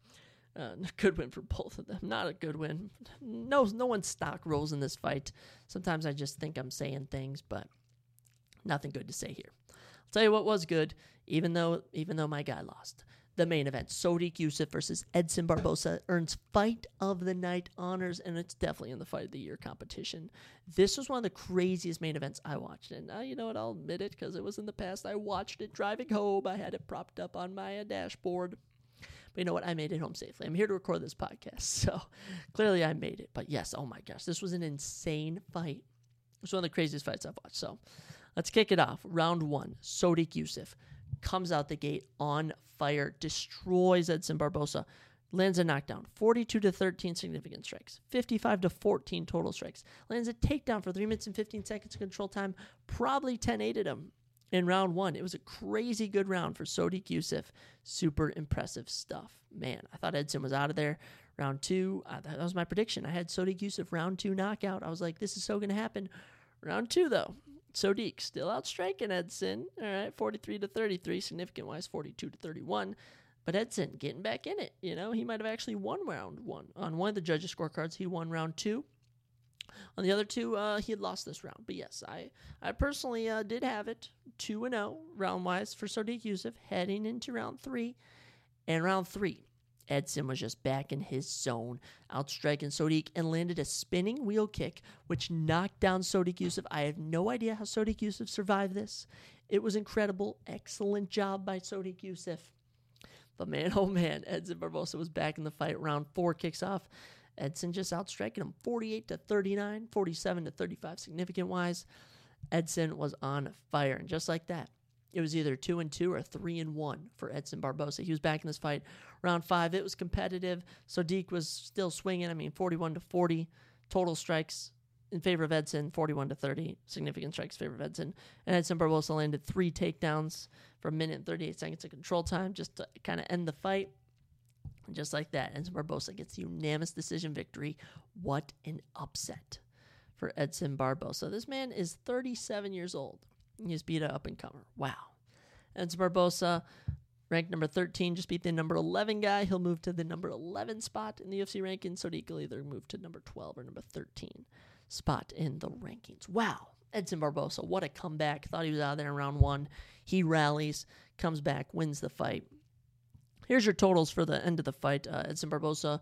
Uh, good win for both of them. Not a good win. No, no one's stock rolls in this fight. Sometimes I just think I'm saying things, but nothing good to say here. I'll tell you what was good, even though even though my guy lost. The main event, Sodiq Yusuff versus Edson Barbosa, earns Fight of the Night honors, and it's definitely in the Fight of the Year competition. This was one of the craziest main events I watched, and uh, you know what? I'll admit it because it was in the past. I watched it driving home. I had it propped up on my uh, dashboard. But you know what? I made it home safely. I'm here to record this podcast. So clearly I made it. But yes, oh my gosh, this was an insane fight. It's one of the craziest fights I've watched. So let's kick it off. Round one Sodiq Yusuff comes out the gate on fire, destroys Edson Barbosa, lands a knockdown, 42 to 13 significant strikes, 55 to 14 total strikes, lands a takedown for 3 minutes and 15 seconds of control time, probably 10 8 him in round one. It was a crazy good round for Sodiq Yusuff. Super impressive stuff. Man, I thought Edson was out of there. Round two, uh, that was my prediction. I had Sodiq Yusuff round two knockout. I was like, this is so going to happen. Round two, though, Sodiq still outstriking Edson. All right, 43 to 33, significant wise, 42 to 31. But Edson getting back in it. You know, he might have actually won round one. On one of the judges' scorecards, he won round two. On the other two, uh, he had lost this round. But yes, I, I personally uh, did have it 2 0 round wise for Sodiq Yusuff heading into round three. And round three, Edson was just back in his zone, outstriking Sodiq and landed a spinning wheel kick, which knocked down Sodiq Yusuff. I have no idea how Sodiq Yusuff survived this. It was incredible. Excellent job by Sodiq Yusuff. But man, oh man, Edson Barbosa was back in the fight. Round four kicks off. Edson just outstriking him 48 to 39, 47 to 35 significant wise. Edson was on fire. And just like that, it was either two and two or three and one for Edson Barbosa. He was back in this fight. Round five, it was competitive. Sodiq was still swinging. I mean, 41 to 40 total strikes in favor of Edson, 41 to 30 significant strikes in favor of Edson. And Edson Barbosa landed three takedowns for a minute and 38 seconds of control time just to kind of end the fight. And just like that, Edson Barbosa gets the unanimous decision victory. What an upset for Edson Barbosa. This man is 37 years old. He's beat an up and comer. Wow. Edson Barbosa, ranked number 13, just beat the number 11 guy. He'll move to the number 11 spot in the UFC rankings. So he'll either move to number 12 or number 13 spot in the rankings. Wow. Edson Barbosa, what a comeback. Thought he was out there in round one. He rallies, comes back, wins the fight. Here's your totals for the end of the fight. Uh, Edson Barbosa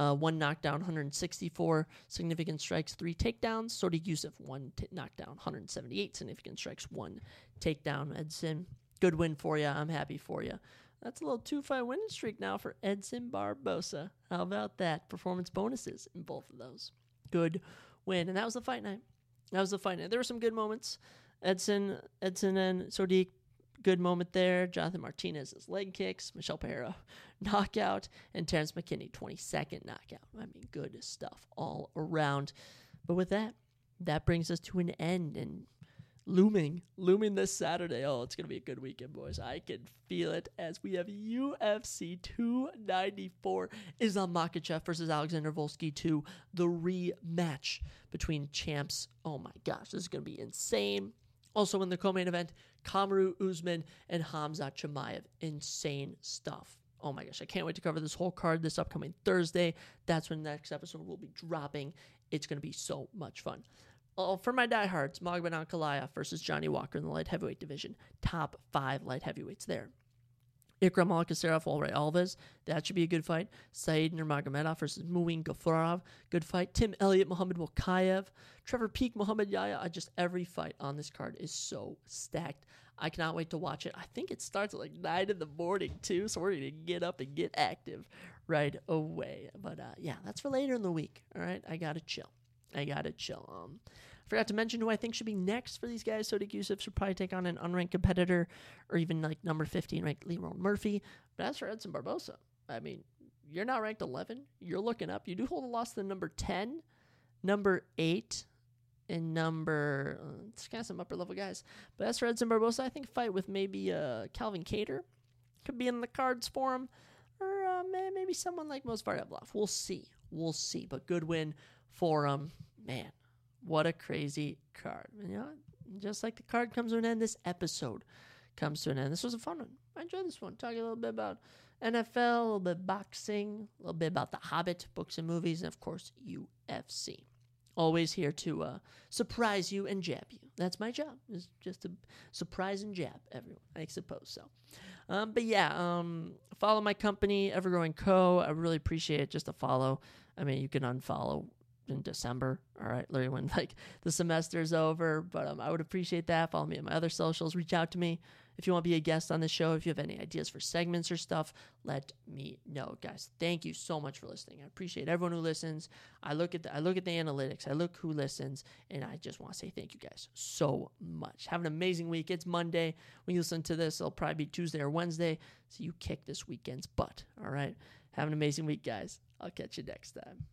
uh, one knockdown, 164 significant strikes, three takedowns. Sodiq Yusuff, one t- knockdown, 178 significant strikes, one takedown. Edson, good win for you. I'm happy for you. That's a little two fight winning streak now for Edson Barbosa. How about that? Performance bonuses in both of those. Good win. And that was the fight night. That was the fight night. There were some good moments. Edson, Edson and Sodiq good moment there. Jonathan Martinez's leg kicks, Michel Pereira knockout, and Terrence McKinney 22nd knockout. I mean, good stuff all around. But with that, that brings us to an end and looming, looming this Saturday. Oh, it's going to be a good weekend, boys. I can feel it as we have UFC 294 Islam Makhachev versus Alexander Volsky 2, the rematch between champs. Oh my gosh, this is going to be insane. Also in the co-main event, Kamaru Usman and Hamza Chimaev. Insane stuff. Oh my gosh, I can't wait to cover this whole card this upcoming Thursday. That's when the next episode will be dropping. It's going to be so much fun. Uh, for my diehards, Magomed Ankalaev versus Johnny Walker in the light heavyweight division. Top five light heavyweights there. Ikram Aliskerov, Ulrich Alves. That should be a good fight. Said Nurmagomedov versus Muin Gafarov. Good fight. Tim Elliott, Muhammad Mokaev. Trevor Peek, Muhammad Yahya. I just every fight on this card is so stacked. I cannot wait to watch it. I think it starts at like nine in the morning too, so we're gonna get up and get active right away. But uh, yeah, that's for later in the week. All right, I gotta chill. I gotta chill. Um, Forgot to mention who I think should be next for these guys. Sodiq Yusuff should probably take on an unranked competitor or even like number 15 ranked Lerone Murphy. But as for Edson Barbosa, I mean, you're not ranked 11. You're looking up. You do hold a loss to number 10, number 8, and number. Uh, it's kind of some upper level guys. But as for Edson Barbosa, I think fight with maybe uh, Calvin Kattar could be in the cards for him. Or uh, maybe someone like Evloev. We'll see. We'll see. But good win for him. Um, man, what a crazy card. You know, just like the card comes to an end, this episode comes to an end. This was a fun one. I enjoyed this one. Talking a little bit about NFL, a little bit boxing, a little bit about The Hobbit, books and movies, and of course, UFC. Always here to uh, surprise you and jab you. That's my job, is just to surprise and jab everyone. I suppose so. Um, but yeah, um, follow my company, Evergrowing Co. I really appreciate it. Just a follow. I mean, you can unfollow in December. All right, literally when like the semester is over. But um, I would appreciate that. Follow me on my other socials. Reach out to me if you want to be a guest on the show. If you have any ideas for segments or stuff, let me know, guys. Thank you so much for listening. I appreciate everyone who listens. I look at the, I look at the analytics. I look who listens, and I just want to say thank you guys so much. Have an amazing week. It's Monday when you listen to this. It'll probably be Tuesday or Wednesday. So you kick this weekend's butt. All right. Have an amazing week, guys. I'll catch you next time.